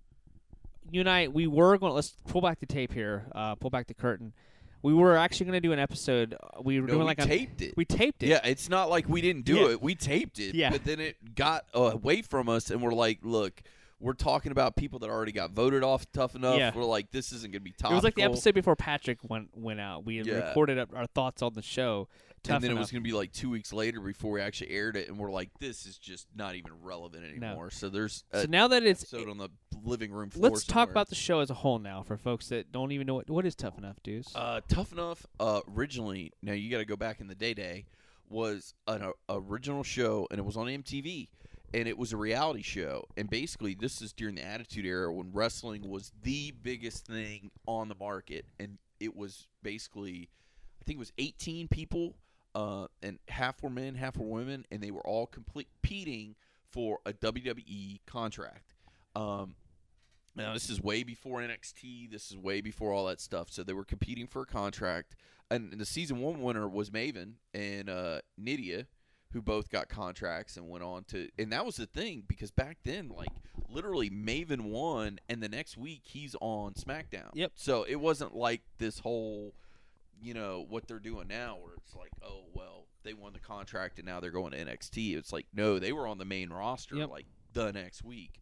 you and I, we were going. To let's pull back the tape here. Uh, pull back the curtain. We were actually going to do an episode. uh, We were No, doing we like a, taped it. we taped it. Yeah, it's not like we didn't do Yeah. it. We taped it. Yeah. But then it got away from us, and we're like, look, we're talking about people that already got voted off tough enough. Yeah. We're like, this isn't going to be top. It was like the episode before Patrick went went out. We had Yeah. recorded up our thoughts on the show. Tough and then it was going to be like two weeks later before we actually aired it, and we're like, this is just not even relevant anymore. So there's so now that it's episode on the living room floor. let's talk about the show as a whole now for folks that don't even know what what is tough enough, dudes. Uh, Tough Enough uh, originally, now you got to go back in the day day, was an uh, original show and it was on MTV and it was a reality show. And basically, this is during the Attitude Era when wrestling was the biggest thing on the market. And it was basically, I think it was 18 people, uh, and half were men, half were women, and they were all competing for a WWE contract. Um, now this is way before NXT. This is way before all that stuff. So they were competing for a contract, and the season one winner was Maven and uh, Nidia, who both got contracts and went on to. And that was the thing because back then, like literally, Maven won, and the next week he's on SmackDown. Yep. So it wasn't like this whole, you know, what they're doing now, where it's like, oh well, they won the contract and now they're going to NXT. It's like no, they were on the main roster Yep. like the next week.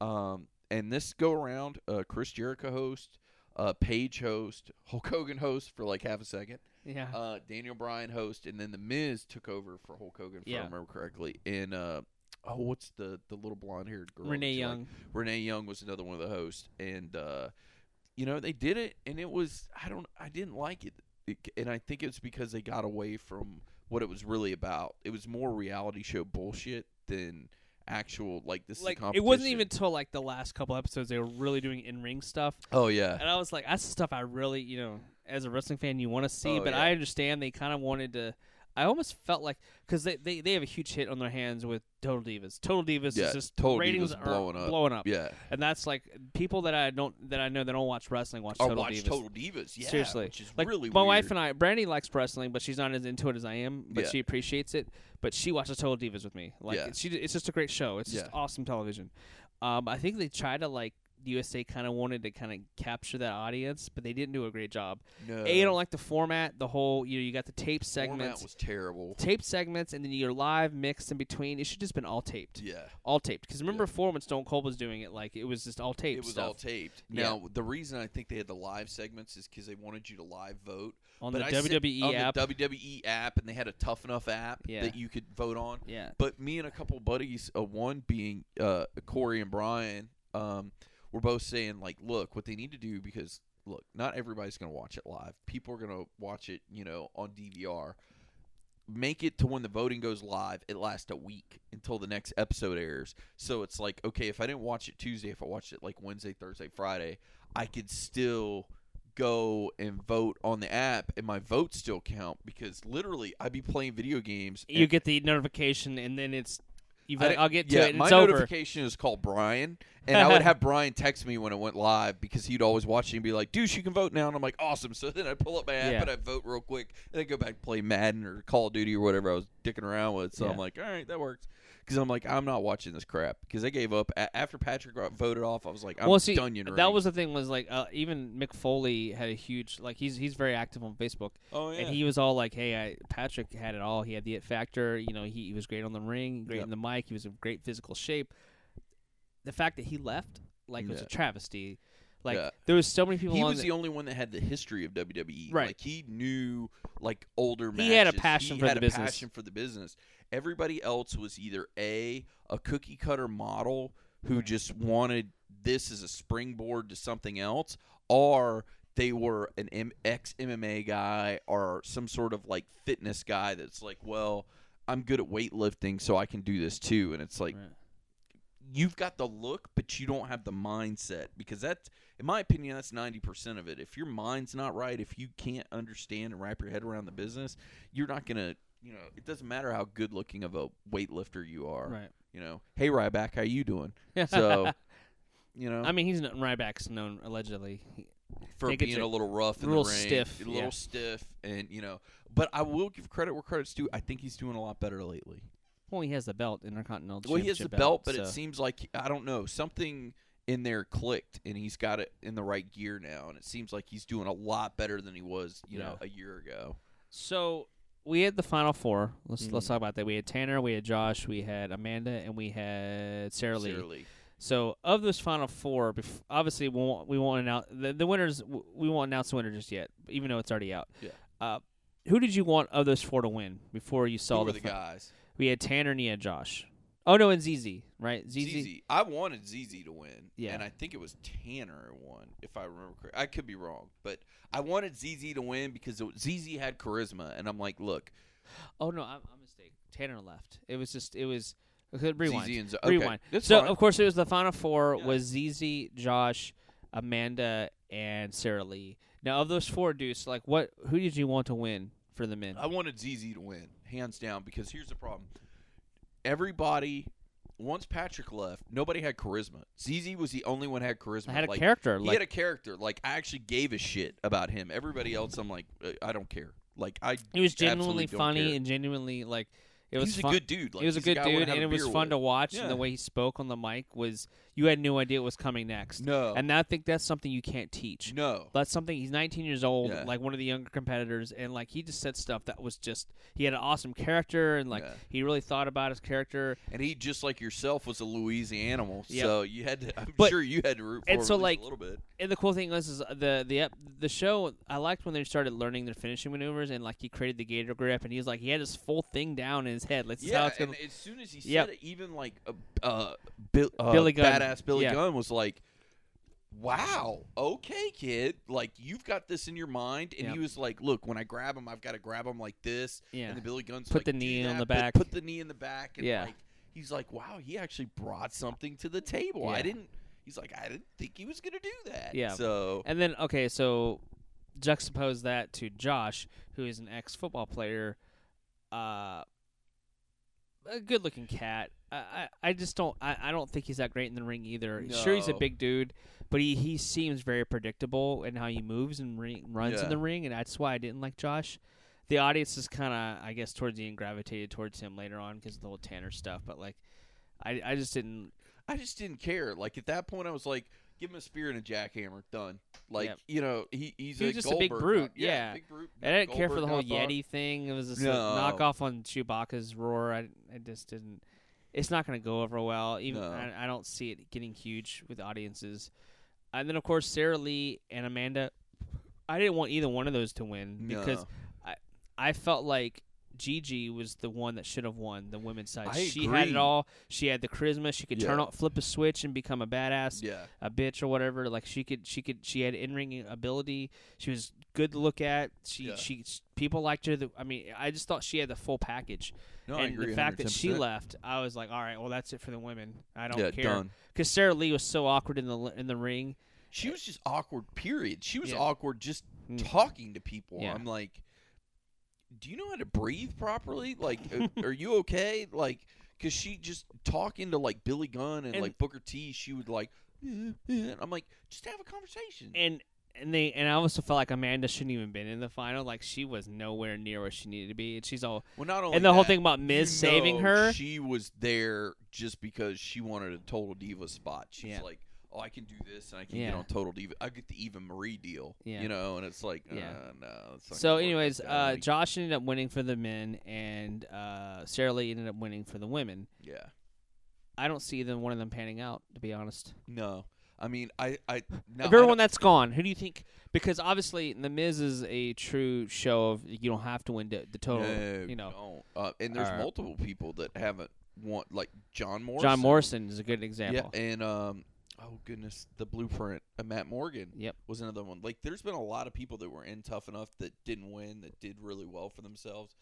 Um, and this go around, uh, Chris Jericho host, uh, Paige host, Hulk Hogan host for like half a second, yeah. uh, Daniel Bryan host, and then the Miz took over for Hulk Hogan, if Yeah. I remember correctly. And uh, oh, what's the the little blonde haired girl? Renee that you like? Young. Renee Young was another one of the hosts, and uh, you know they did it, and it was I don't I didn't like it, it, and I think it's because they got away from what it was really about. It was more reality show bullshit than actual like this. like is a it wasn't even until like the last couple episodes they were really doing in ring stuff, Oh yeah, and I was like, that's the stuff I really, you know, as a wrestling fan, you want to see. Oh, but yeah. I understand they kind of wanted to. I almost felt like because they, they they have a huge hit on their hands with Total Divas. Total Divas Yeah, is just Total ratings Divas are blowing up. blowing up. yeah. And that's like people that I don't that I know that don't watch wrestling watch Or Total watch Divas. Total Divas. Yeah, Seriously, which is like really my wife and I, Brandy likes wrestling, but she's not as into it as I am. But Yeah. she appreciates it. But she watches Total Divas with me. Like Yeah. she, it's just a great show. It's just awesome television. Um, I think they try to like USA kind of wanted to kind of capture that audience, but they didn't do a great job. No, A, I don't like the format. The whole you know you got the tape segments. format was terrible. tape segments, and then your live mixed in between. It should just been all taped, Yeah, all taped. Because remember, before when Stone Cold was doing it, like it was just all taped. it was stuff all taped. Yeah. Now the reason I think they had the live segments is because they wanted you to live vote on But the I WWE on app. the WWE app, and they had a Tough Enough app Yeah. that you could vote on. yeah, But me and a couple buddies, uh, one being uh, Corey and Brian, um, were both saying like, look, what they need to do because look, not everybody's going to watch it live. People are going to watch it, you know, on DVR. Make it to when the voting goes live, it lasts a week until the next episode airs. So it's like, okay, if I didn't watch it Tuesday, if I watched it like Wednesday, Thursday, Friday, I could still go and vote on the app and my votes still count because literally I'd be playing video games you get the notification, and then it's. I'll get to yeah, it. My over. notification is called Brian, and I would have [LAUGHS] Brian text me when it went live because he'd always watch it and be like, "Deuce, you can vote now," and I'm like, "Awesome!" So then I pull up my app Yeah. and I vote real quick, and then go back and play Madden or Call of Duty or whatever I was dicking around with. So Yeah. I'm like, "All right, that works." Because I'm like, I'm not watching this crap because I gave up A- after Patrick got voted off. I was like, I'm well, see, done. You that was the thing was like uh, even Mick Foley had a huge like he's he's very active on Facebook, oh yeah, and he was all like, "Hey, I, Patrick had it all. He had the it factor. You know, he, he was great on the ring, great Yep. in the mic. He was in great physical shape. The fact that he left, like, was a travesty. Like, Yeah. there was so many people he was the, the only one that had the history of WWE. Right. Like he knew like older. He had a passion He for had the a business. Passion for the business, Everybody else was either a a cookie cutter model who just wanted this as a springboard to something else, or they were an M- ex MMA guy or some sort of like fitness guy that's like, well, I'm good at weightlifting, so I can do this too. And it's like Right. you've got the look, but you don't have the mindset because that's, in my opinion, that's ninety percent of it. If your mind's not right, if you can't understand and wrap your head around the business, you're not gonna. You know, it doesn't matter how good looking of a weightlifter you are. Right. You know, hey Ryback, how you doing? [LAUGHS] So, you know, I mean, he's known, Ryback's known allegedly. He- for think it's being a- a, little rough in real the ring, stiff, a little yeah. stiff, and you know. But I will give credit where credit's due. I think he's doing a lot better lately. Well, he has the belt, Intercontinental Well, he has the Championship belt, but so. it seems like I don't know something in there clicked, and he's got it in the right gear now, and it seems like he's doing a lot better than he was, you know, a year ago. So we had the final four. Let's let's Mhm. talk about that. We had Tanner, we had Josh, we had Amanda, and we had Sara Lee. Sara Lee. So of those final four, bef- obviously we won't we won't announce the, the winners. w- We won't announce the winner just yet, even though it's already out. Yeah. Uh, who did you want of those four to win before you saw the the guys? We had Tanner and you had Josh. Oh no, and ZZ, right? ZZ. ZZ. I wanted ZZ to win. Yeah. And I think it was Tanner won, if I remember correct. I could be wrong, but I wanted ZZ to win because it, ZZ had charisma, and I'm like, look, Oh no, I'm, I'm mistaken. Tanner left. It was just it was rewind. ZZ and Z- okay, rewind. That's so fine. of course it was the final four Yeah. was ZZ, Josh, Amanda, and Sara Lee. Now of those four, Deuce, like what? Who did you want to win for the men? I wanted ZZ to win, hands down, because here's the problem. Everybody, once Patrick left, nobody had charisma. ZZ was the only one who had charisma. I had a like, character. He Like had a character. Like I actually gave a shit about him. Everybody else, I'm like, uh, I don't care. Like I, he was genuinely funny care. and genuinely like it was. he's a good dude. Like, he was a good guy dude, and it was fun with. to watch. And the way he spoke on the mic was you had no idea what was coming next. No, And I think that's something you can't teach. no. That's something he's 19 years old, Yeah. like one of the younger competitors, and like he just said stuff that was just he had an awesome character and like Yeah. he really thought about his character. And he just like yourself was a Louisiana animal, Yep. so you had to. I'm But- sure you had to root for and him so, like, a little bit. And the cool thing was is the the the show I liked when they started learning their finishing maneuvers and like he created the gator grip and he was like he had his full thing down in his head. Like this is how it's gonna and as soon as he Yep. said it, even like uh, uh, Bill, uh, Billy Gunn. badass Billy Yeah. Gunn was like, "Wow, okay, kid, like you've got this in your mind." And Yep. he was like, "Look, when I grab him, I've got to grab him like this." yeah. And the Billy Gunn's Put like, the knee on the back." Put the knee in the back. And Yeah. like, he's like, "Wow, he actually brought something to the table. I didn't." He's like, "I didn't think he was gonna do that." Yeah. So And then okay, so juxtapose that to Josh, who is an ex football player, uh, a good looking cat. I, I, just don't I, I don't think he's that great in the ring either. Sure, he's a big dude, but he, he seems very predictable in how he moves and ring, runs in the ring, and that's why I didn't like Josh. The audience is kind of, I guess, towards the end gravitated towards him later on because of the whole Tanner stuff. But like, I, I just didn't. I just didn't care. Like at that point, I was like, "Give him a spear and a jackhammer, done." Like Yep. you know, he he's He a just a big brute, yeah, yeah. big brute. I didn't care for the whole knockoff. Yeti thing. It was just No. a knockoff on Chewbacca's roar. I, I just didn't. It's not going to go over well. Even No. I, I don't see it getting huge with audiences. And then of course Sara Lee and Amanda. I didn't want either one of those to win because No. I felt like Gigi was the one that should have won the women's side. I she had it all. She had the charisma. She could turn Yeah. on, flip a switch, and become a badass yeah, a bitch or whatever. Like she could, she could, she had in ring ability. She was good to look at. She, Yeah. she, people liked her. The, I mean, I just thought she had the full package. no, and agree. the fact that she left, I was like, all right, well, that's it for the women. I don't yeah, care because Sara Lee was so awkward in the in the ring. She was just awkward. Period. She was awkward just Mm. talking to people. I'm like, do you know how to breathe properly? Like, are [LAUGHS] you okay? Like, because she just talking to like Billy Gunn and, And- like Booker T. She would like, "Eh, eh," I'm like, just have a conversation. And and they and I also felt like Amanda shouldn't even been in the final. Like she was nowhere near where she needed to be. And she's all well, not only and the whole thing about Miz saving her. She was there just because she wanted a total diva spot. She's Yeah. like, oh, I can do this and I can Yeah. get on total diva. I get the Eva Marie deal. Yeah. You know, and it's like, Yeah. uh, no. It's So, anyways, uh, Josh ended up winning for the men, and uh, Sara Lee ended up winning for the women. yeah. I don't see them one of them panning out, to be honest. No, I mean, I I now, of I everyone don't- that's gone, who do you think? Because obviously, The Miz is a true show of you don't have to win the, the total. no, you know, don't. Uh, and there's Alright. multiple people that haven't won, like John Morrison. John Morrison is a good example. Yeah, and um, oh goodness, the Blueprint, uh, Matt Morgan. Yep. was another one. Like, there's been a lot of people that were in tough enough that didn't win, that did really well for themselves.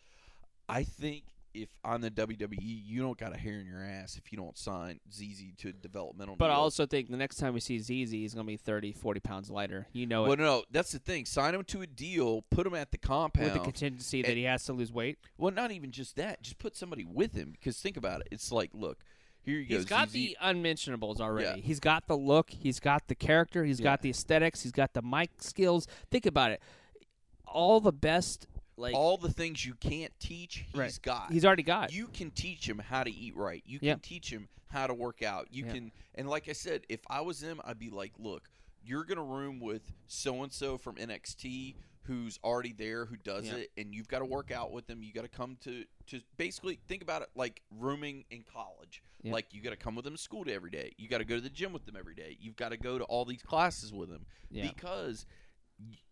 I think if on the WWE, you don't got a hair in your ass if you don't sign ZZ to a developmental. But I also think the next time we see ZZ, he's going to be 30, 40 pounds lighter. You know well, it. no, that's the thing. Sign him to a deal, put him at the compound. With the contingency that he has to lose weight. well, not even just that. Just put somebody with him. Because think about it. It's like, look, here you go. He's got ZZ. the unmentionables already. Yeah. He's got the look. He's got the character. He's Yeah. got the aesthetics. He's got the mic skills. Think about it. All the best, like all the things you can't teach. He's Right. got. he's already got. you can teach him how to eat right. You can teach him how to work out. You can, and like I said, if I was him, I'd be like, look, you're gonna room with so and so from NXT who's already there, who does Yep. it, and you've got to work out with them. You got to come to to basically think about it like rooming in college. Yep. Like you got to come with them to school every day. You got to go to the gym with them every day. You've got to go to all these classes with them yeah. because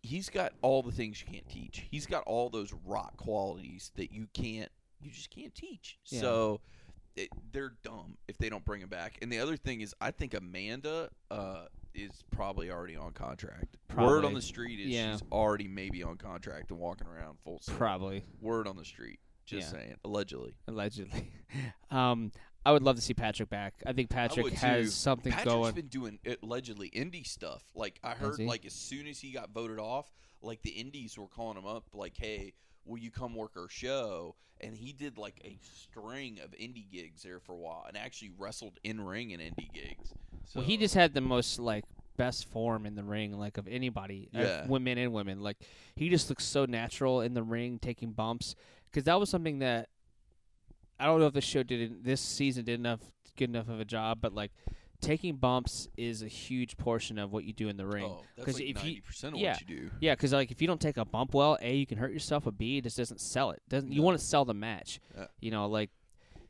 he's got all the things you can't teach. He's got all those rock qualities that you can't, you just can't teach. Yeah. So it, they're dumb if they don't bring him back. And the other thing is, I think Amanda uh, is probably already on contract. Word Probably. on the street is Yeah. she's already maybe on contract and walking around full. Probably, Word on the street. Just Yeah. saying, allegedly. allegedly. [LAUGHS] um, I would love to see Patrick back. I think Patrick would has too. something Patrick's going. been doing uh, allegedly indie stuff. Like I heard, he? like as soon as he got voted off, like the indies were calling him up, like, "Hey, will you come work our show?" And he did like a string of indie gigs there for a while, and actually wrestled in ring in indie gigs. So, Well, he just had the most like best form in the ring, like of anybody, of Yeah. women and women. Like he just looks so natural in the ring, taking bumps. Because that was something that I don't know if the show did in this season did enough good enough of a job, but like taking bumps is a huge portion of what you do in the ring. oh, like if you- ninety percent of yeah. what you do. Yeah, because like if you don't take a bump well, a you can hurt yourself. A b it just doesn't sell it. Doesn't you want to sell the match? Yeah. You know, like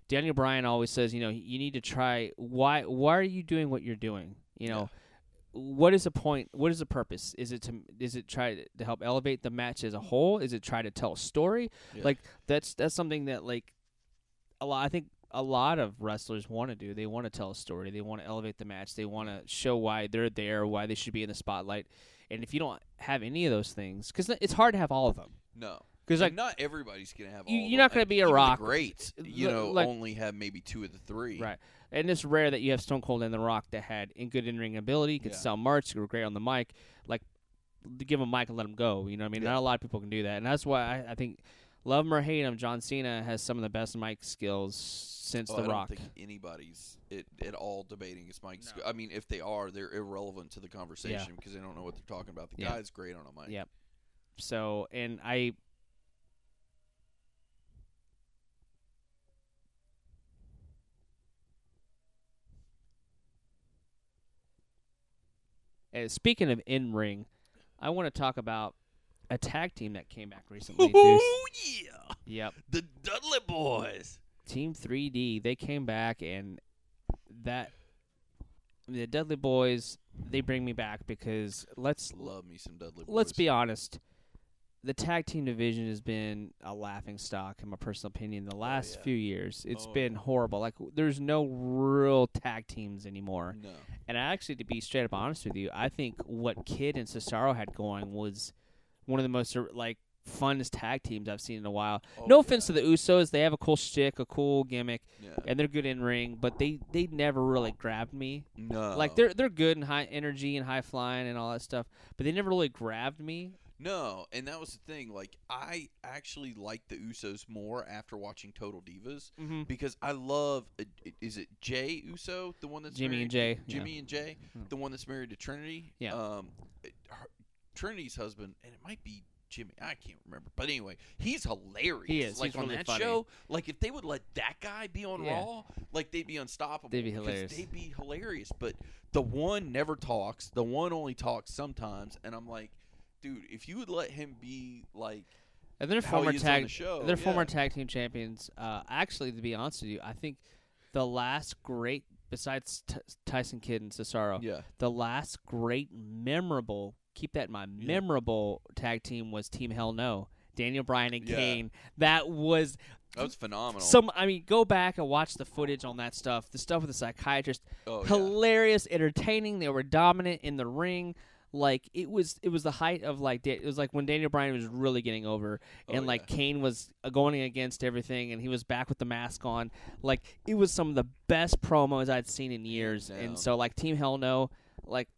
Daniel Bryan always says, you know, you need to try. Why? Why are you doing what you're doing? You know, what is the point? What is the purpose? Is it to is it try to help elevate the match as a whole? Is it try to tell a story? Yeah. Like that's that's something that like a lot. I think a lot of wrestlers want to do. They want to tell a story. They want to elevate the match. They want to show why they're there, why they should be in the spotlight. And if you don't have any of those things, because it's hard to have all of them. No, Because like not everybody's gonna have. You, all you're them. not gonna be a Rock. Great, you know, like- only have maybe two of the three. right, and it's rare that you have Stone Cold and The Rock that had in good in ring ability, could Yeah. sell merch, were great on the mic. Like give him a mic and let him go. You know what I mean? Yeah. Not a lot of people can do that, and that's why I, I think love him or hate him, John Cena has some of the best mic skills since Oh, The I Rock. don't think anybody's it, at all debating his mic. No. I mean, if they are, they're irrelevant to the conversation because they don't know what they're talking about. The Yeah. guy's great on a mic. Yeah. So, and I. Uh, speaking of in ring, I want to talk about a tag team that came back recently. [LAUGHS] Oh yeah, Yep. the Dudley Boys. Team 3D, they came back and that the Dudley Boys, they bring me back because let's Love me some Dudley Boys. let's be honest. The tag team division has been a laughing stock, in my personal opinion, the last yeah. few years. It's Oh, been yeah. horrible. Like, there's no real tag teams anymore. no. And actually, to be straight up honest with you, I think what Kidd and Cesaro had going was one of the most er, like funnest tag teams I've seen in a while. Oh, no yeah. offense to the Usos, they have a cool stick, a cool gimmick, and they're good in ring, but they they never really grabbed me. no. Like they're they're good in high energy and high flying and all that stuff, but they never really grabbed me. No, and that was the thing. Like I actually like the Usos more after watching Total Divas Mm-hmm. because I love. uh, Is it Jay Uso, the one that's Jimmy married- and Jay, yeah. Jimmy and Jay, Hmm. the one that's married to Trinity. Yeah. Um, her, Trinity's husband, and it might be Jimmy. I can't remember, but anyway, he's hilarious. He is. Like He's on really that funny. show, like if they would let that guy be on Yeah. Raw, like they'd be unstoppable. They'd be hilarious. They'd be hilarious. But the one never talks. The one only talks sometimes, and I'm like, dude, if you would let him be like And they're former tag the show, they're former tag team champions. Uh, actually, to be honest with you, I think the last great besides T- Tyson Kidd and Cesaro, Yeah. the last great memorable keep that in mind Yeah. memorable tag team was Team Hell No. Daniel Bryan and Yeah. Kane. That was That was phenomenal. some. I mean, go back and watch the footage on that stuff. The stuff with the psychiatrist, oh, yeah. hilarious, entertaining. They were dominant in the ring. Like it was, it was the height of like Da- it was like when Daniel Bryan was really getting over, Oh, and like yeah. Kane was uh, going against everything, and he was back with the mask on. Like it was some of the best promos I'd seen in years. And so like Team Hell No, like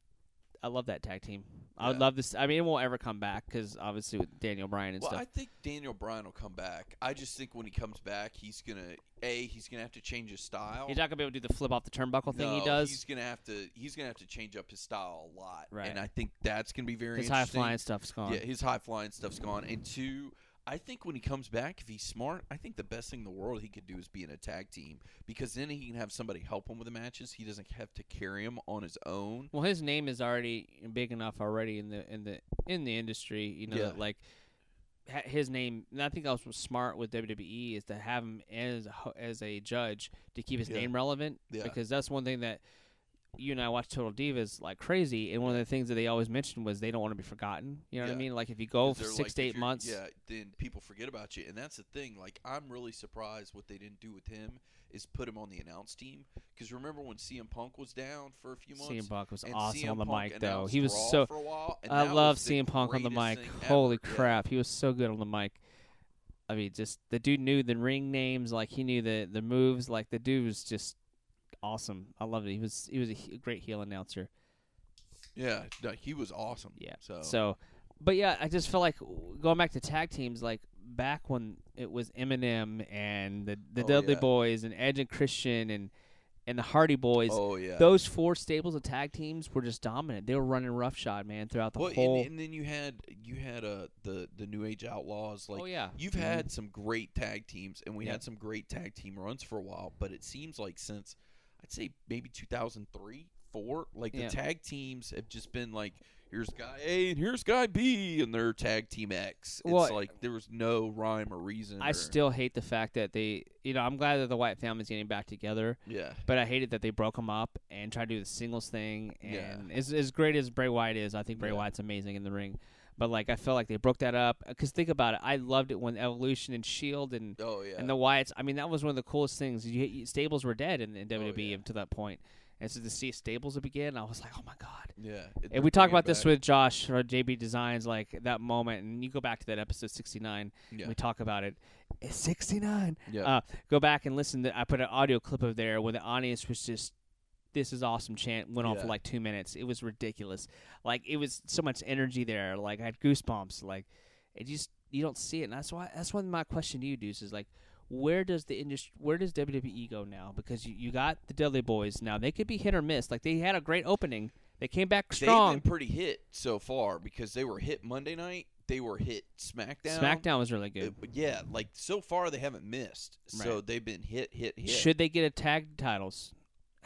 I love that tag team. I would love this. I mean, it won't ever come back because obviously with Daniel Bryan and Well, stuff. I think Daniel Bryan will come back. I just think when he comes back, he's gonna a he's gonna have to change his style. He's not gonna be able to do the flip off the turnbuckle thing he does. He's gonna have to. He's gonna have to change up his style a lot. Right. And I think that's gonna be very His high flying stuff's gone. Yeah, his high flying stuff's gone. And two, I think when he comes back, if he's smart, I think the best thing in the world he could do is be in a tag team because then he can have somebody help him with the matches. He doesn't have to carry him on his own. Well, his name is already big enough already in the in the in the industry. You know, Yeah. that, like his name. And I think that was smart with WWE is to have him as a, as a judge to keep his Yeah. name relevant Yeah. because that's one thing that you and I watch Total Divas like crazy, and one of the things that they always mentioned was they don't want to be forgotten. You know what I mean? Like if you go for six like, to eight months, Yeah, then people forget about you, and that's the thing. Like, I'm really surprised what they didn't do with him is put him on the announce team. Because remember when CM Punk was down for a few months? CM Punk was awesome CM on the Punk mic though. He was Raw so for a while, I love CM Punk on the mic. Holy ever. Yeah. crap, he was so good on the mic. I mean, just the dude knew the ring names, like he knew the the moves. Like the dude was just awesome. I loved it. He was he was a he- great heel announcer. Yeah, no, he was awesome. Yeah. So, So, but yeah, I just feel like going back to tag teams, like back when it was Eminem and the the Oh, Dudley yeah. Boys and Edge and Christian and and the Hardy Boys. oh yeah. Those four stables of tag teams were just dominant. They were running roughshod, man, throughout the well, whole. and, and then you had you had uh the the New Age Outlaws. Like oh yeah, you've had some great tag teams, and we Yeah. had some great tag team runs for a while. But it seems like since I'd say maybe 2003, four, like Yeah. the tag teams have just been like. Here's guy A and here's guy B, and they're tag team X. It's Well, like there was no rhyme or reason. I or- still hate the fact that they, you know, I'm glad that the Wyatt family's getting back together, yeah, but I hated that they broke them up and tried to do the singles thing. Yeah. And as as great as Bray Wyatt is, I think Bray Yeah. Wyatt's amazing in the ring. But like, I felt like they broke that up because think about it, I loved it when Evolution and Shield and oh yeah, and the Wyatts. I mean, that was one of the coolest things. You, you, stables were dead in, in WWE Oh, yeah. up to that point, and so to see stables begin, I was like, oh my god. yeah. And we talked about this with Josh for JB Designs, like that moment, and you go back to that episode 69. yeah, We talk about it. It's 69. yeah. Uh, go back and listen. To, I put an audio clip of there where the audience was just, "This is awesome!" chant went on for like two minutes. It was ridiculous. Like it was so much energy there. Like I had goosebumps. Like it just you don't see it, and that's why that's one of my question to you, Deuce, is like. Where does the industry? Where does WWE go now? Because you, you got the Dudley Boys now. They could be hit or miss. Like they had a great opening. They came back strong. They've been pretty hit so far because they were hit Monday night. They were hit SmackDown. SmackDown was really Uh, good. but yeah, like so far they haven't missed. So they've been hit, hit, hit. Should they get a tag titles?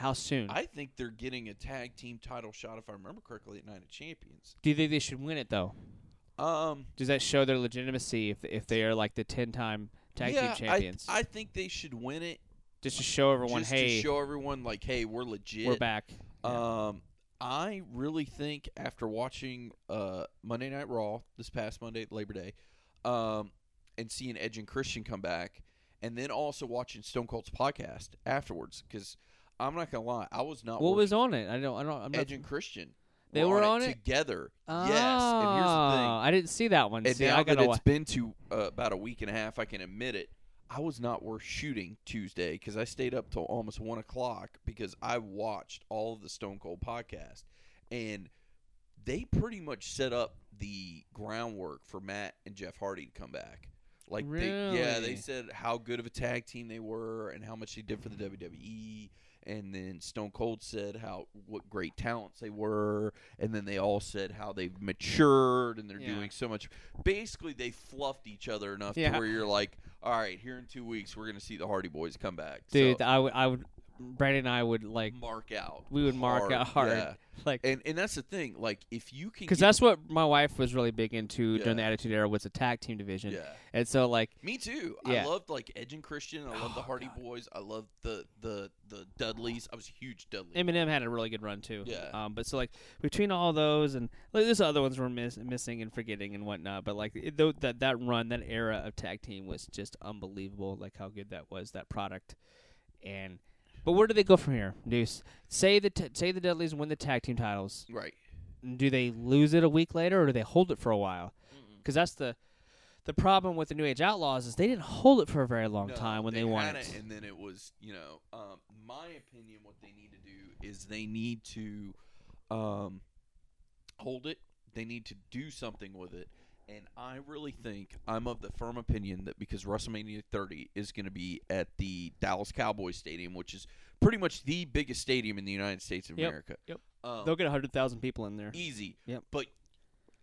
How soon? I think they're getting a tag team title shot if I remember correctly at Night of Champions. Do you think they should win it though? Um, Does that show their legitimacy if if they are like the ten time tag yeah, team champions? I, I think they should win it just to show everyone, just hey, to show everyone like, hey, we're legit. we're back. Um, I really think after watching uh Monday Night Raw this past Monday, Labor Day, um, and seeing Edge and Christian come back, and then also watching Stone Cold's podcast afterwards, because I'm not gonna lie, I was not. what was on it? I don't. I don't. I'm not. Edge and Christian? They were on it? together. oh, yes, and here's the thing. I didn't see that one. And see, now I that it's wa- been to uh, about a week and a half, I can admit it. I was not worth shooting Tuesday because I stayed up till almost one o'clock because I watched all of the Stone Cold podcast, and they pretty much set up the groundwork for Matt and Jeff Hardy to come back. Like, they, yeah, they said how good of a tag team they were and how much they did for the WWE. And then Stone Cold said how what great talents they were, and then they all said how they've matured and they're Yeah. doing so much. Basically, they fluffed each other enough Yeah. to where you're like, all right, here in two weeks we're gonna see the Hardy Boys come back. Dude, So- I would. I would. Brandon and I would like mark out. we would mark hard, out hard, yeah. [LAUGHS] like And and that's the thing. Like if you can, because that's what my wife was really big into during the Attitude Era was the tag team division, yeah. and so like Me too. Yeah. I loved like Edge and Christian. I loved the Oh, Hardy God. Boys. I loved the the the Dudleys. I was a huge Dudley. Eminem had a really good run too. Yeah. Um, but so like between all those and like there's other ones we're miss- missing and forgetting and whatnot. But like it, though that that run, that era of tag team was just unbelievable. Like how good that was, that product. And but where do they go from here, Deuce? Say the t- say the Dudleys win the tag team titles. right. Do they lose it a week later, or do they hold it for a while? Because that's the the problem with the New Age Outlaws is they didn't hold it for a very long No, time when they, won had it. and then it was you know, um, my opinion. What they need to do is they need to um, hold it. They need to do something with it. And I really think I'm of the firm opinion that because WrestleMania 30 is going to be at the Dallas Cowboys Stadium, which is pretty much the biggest stadium in the United States of Yep, America. yep. Um, They'll get hundred thousand people in there. easy. Yep. But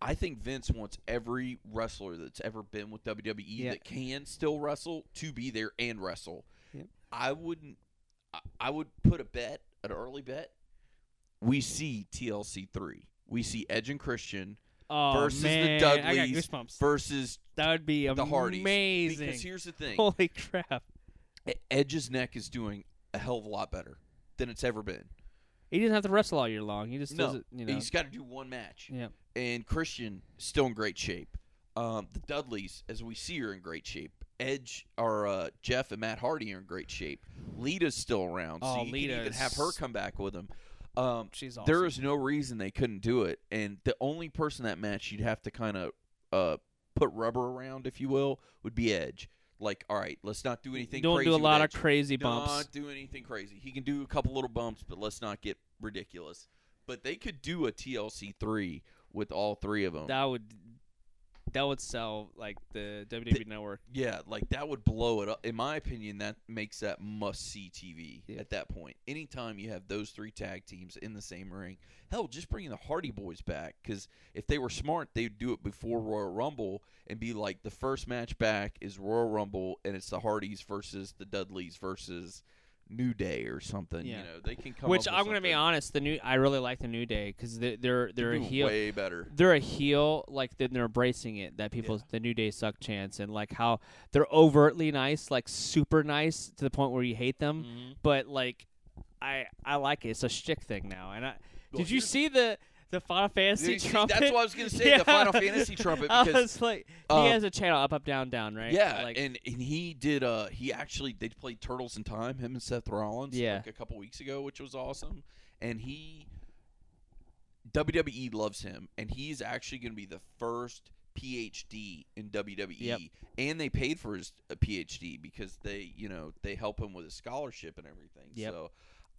I think Vince wants every wrestler that's ever been with WWE Yeah. that can still wrestle to be there and wrestle. Yep. I wouldn't. I- I would put a bet, an early bet. We see TLC three. We see Edge and Christian Oh versus the man, I got Dudleys goosebumps. versus That would be the Hardys. amazing. Because here's the thing: Holy crap! E- Edge's neck is doing a hell of a lot better than it's ever been. He doesn't have to wrestle all year long. He just does No, it. You know. he's got to do one match. yeah. and Christian still in great shape. Um, the Dudleys, as we see, are in great shape. Edge or uh, Jeff and Matt Hardy are in great shape. Lita's still around, so Oh, you Lita can even is- have her come back with him. Um, She's awesome. There is no reason they couldn't do it, and the only person that match you'd have to kind of uh, put rubber around, if you will, would be Edge. Like, all right, let's not do anything. Don't crazy do a lot of Edge. crazy bumps. Not do anything crazy. He can do a couple little bumps, but let's not get ridiculous. But they could do a TLC three with all three of them. That would that would sell like the WWE network. yeah, like that would blow it up. In my opinion, that makes that must see TV Yeah. at that point. Anytime you have those three tag teams in the same ring, hell, just bringing the Hardy Boys back because if they were smart, they'd do it before Royal Rumble and be like, the first match back is Royal Rumble and it's the Hardys versus the Dudleys versus New Day or something. Yeah. You know, they can come. Which I'm gonna be honest, the new I really like the New Day because they're they're, they're a heel. way better. They're a heel, like then they're embracing it. That people, the New Day suck chance, and like how they're overtly nice, like super nice to the point where you hate them. Mhm. But like, I I like it. It's a shtick thing now. And I Well, did you see the the Final Fantasy See, trumpet? That's what I was gonna say. [LAUGHS] Yeah. The Final Fantasy trumpet [LAUGHS] I because was like, um, he has a channel up, up, down, down, right? Yeah, like, and, and he did. Uh, he actually they played Turtles in Time. Him and Seth Rollins. Yeah. like a couple weeks ago, which was awesome. And he WWE loves him, and he's actually going to be the first PhD in WWE. Yep. And they paid for his uh, PhD because they, you know, they help him with his scholarship and everything. Yep. So.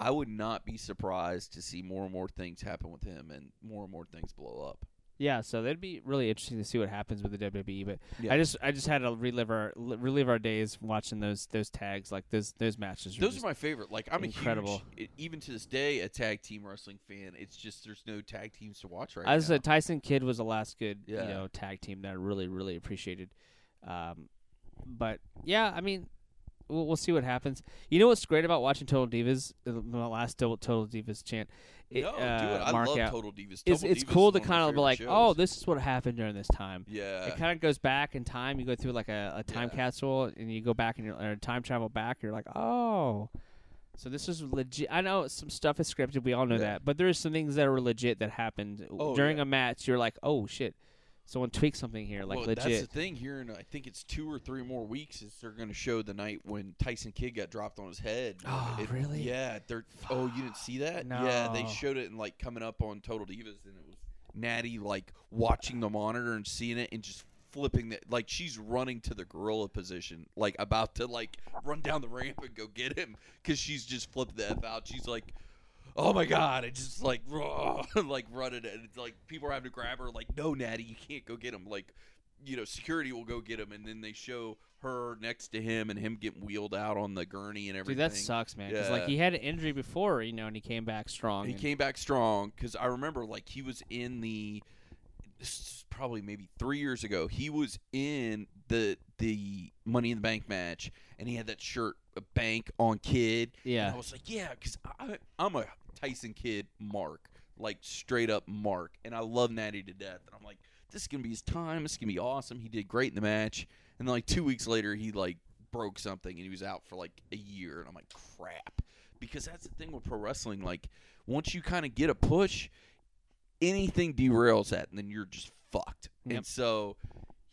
I would not be surprised to see more and more things happen with him and more and more things blow up. yeah. So that'd be really interesting to see what happens with the WWE. But Yeah. I just I just had to relive our relive our days watching those those tags, like those those matches. Those are my favorite. Like I'm incredible. a huge, even to this day, a tag team wrestling fan. It's just there's no tag teams to watch right As now. I said, Tyson Kidd was the last good Yeah. you know tag team that I really really appreciated. Um, but yeah, I mean, we'll, we'll see what happens. You know what's great about watching Total Divas? My last Total, Total Divas chant. It, no, uh, dude, I love out. Total Divas. It's Total it's Divas cool to one of my kind of be like, shows. oh, this is what happened during this time. yeah, It kind of goes back in time. You go through like a, a time Yeah. capsule, and you go back and you're or time travel back. You're like, oh, so this is legit. I know some stuff is scripted. We all know Yeah. that, but there's some things that are legit that happened Oh, during yeah. a match. You're like, oh shit, someone tweaked something here, like well, That's the thing here, and I think it's two or three more weeks. Is they're going to show the night when Tyson Kidd got dropped on his head. Oh, It- really? Yeah. They're. Oh, you didn't see that? No. Yeah, they showed it in like coming up on Total Divas, and it was Natty like watching the monitor and seeing it and just flipping that like she's running to the gorilla position like about to like run down the ramp and go get him because she's just flipped the f out she's like oh my god and just like [LAUGHS] like running and it's like people are having to grab her like no natty you can't go get him like you know security will go get him and then they show her next to him and him getting wheeled out on the gurney and everything Dude, that sucks, man. Because like he had an injury before, you know, and he came back strong. he and- came back strong because I remember like he was in the probably maybe three years ago. He was in the the Money in the Bank match, and he had that shirt bank on Kidd. And Yeah. I was like, yeah, because I'm a Tyson Kidd mark, like straight up mark, and I love Natty to death. And I'm like, this is gonna be his time. This is gonna be awesome. He did great in the match, and then like two weeks later, he like broke something and he was out for like a year. And I'm like, crap, because that's the thing with pro wrestling. Like once you kind of get a push, anything derails that, and then you're just fucked. Yep. And so.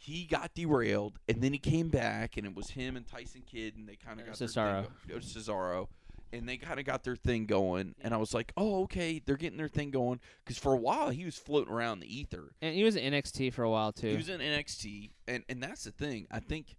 He got derailed, and then he came back, and it was him and Tyson Kidd, and they kind of got their thing Cesaro. Cesaro, and they kind of got their thing going. And I was like, oh, okay, they're getting their thing going. Because for a while, he was floating around the ether. And he was in NXT for a while too. He was in NXT, and, and that's the thing. I think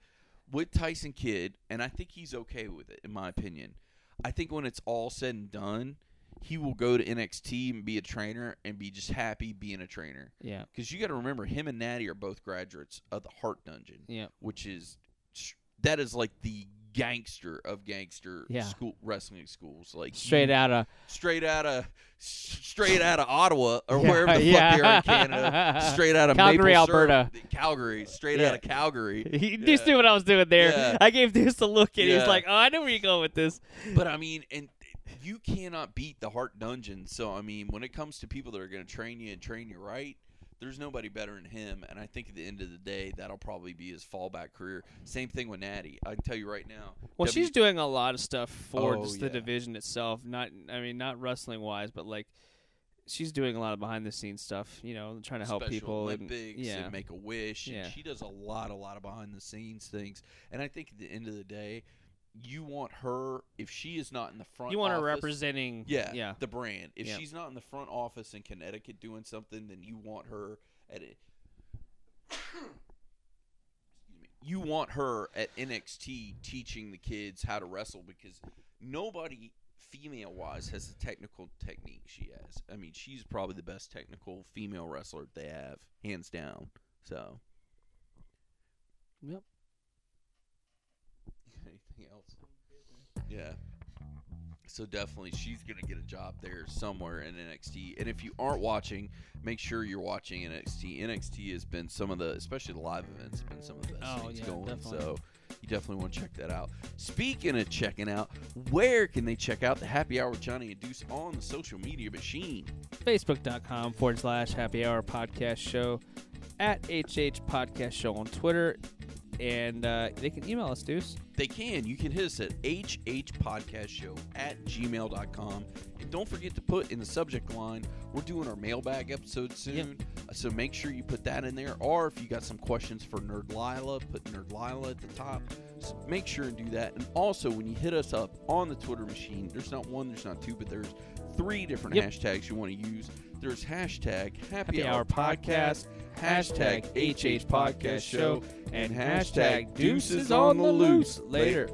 with Tyson Kidd, and I think he's okay with it, in my opinion. I think when it's all said and done, he will go to NXT and be a trainer and be just happy being a trainer. yeah. Because you got to remember, him and Natty are both graduates of the Heart Dungeon Yeah. which is that is like the gangster of gangster Yeah. school wrestling schools, like Straight out of straight out of straight out of Ottawa or Yeah, wherever the yeah. fuck they are in Canada, straight out of [LAUGHS] Calgary, Maple Syrup- Alberta. Calgary, straight Yeah. out of Calgary. [LAUGHS] He Yeah. Knew what I was doing there. Yeah. I gave Deuce a look, and he was like, "Oh, I know where you're going with this." But I mean, and you cannot beat the Heart Dungeon. So I mean, when it comes to people that are going to train you and train you right, there's nobody better than him. And I think at the end of the day, that'll probably be his fallback career. Same thing with Natty. I can tell you right now. Well, W- she's doing a lot of stuff for Oh, just the yeah. division itself. Not, I mean, not wrestling wise, but like she's doing a lot of behind the scenes stuff. You know, trying to help Special people. and, yeah, and Make a Wish. and Yeah. she does a lot, a lot of behind the scenes things. And I think at the end of the day, you want her if she is not in the front. you want her representing. Yeah, yeah, the brand. If Yeah. she's not in the front office in Connecticut doing something, then you want her at it. Excuse [COUGHS] me. You want her at NXT teaching the kids how to wrestle because nobody female wise has the technical technique she has. I mean, she's probably the best technical female wrestler they have, hands down. So, Yep. Anything else? Yeah. So definitely, she's gonna get a job there somewhere in NXT. And if you aren't watching, make sure you're watching NXT. NXT has been some of the, especially the live events, have been some of the best Oh, things yeah, going. definitely. So you definitely want to check that out. Speaking of checking out, where can they check out the Happy Hour with Johnny and Deuce on the social media machine? Facebook.com forward slash Happy Hour Podcast Show, at HH Podcast Show on Twitter, and uh, they can email us, Deuce. They can. You can hit us at hhpodcastshow at gmail.com. And don't forget to put in the subject line, we're doing our mailbag episode soon. Uh, So make sure you put that in there. Or if you got some questions for Nerd Lila, put Nerd Lila at the top. So make sure and do that. And also, when you hit us up on the Twitter machine, there's not one, there's not two, but there's three different Yep. hashtags you want to use. There's hashtag Happy Happy, Hour Hour Podcast, hashtag HH Podcast Show, and hashtag Deuces on the Loose. Later.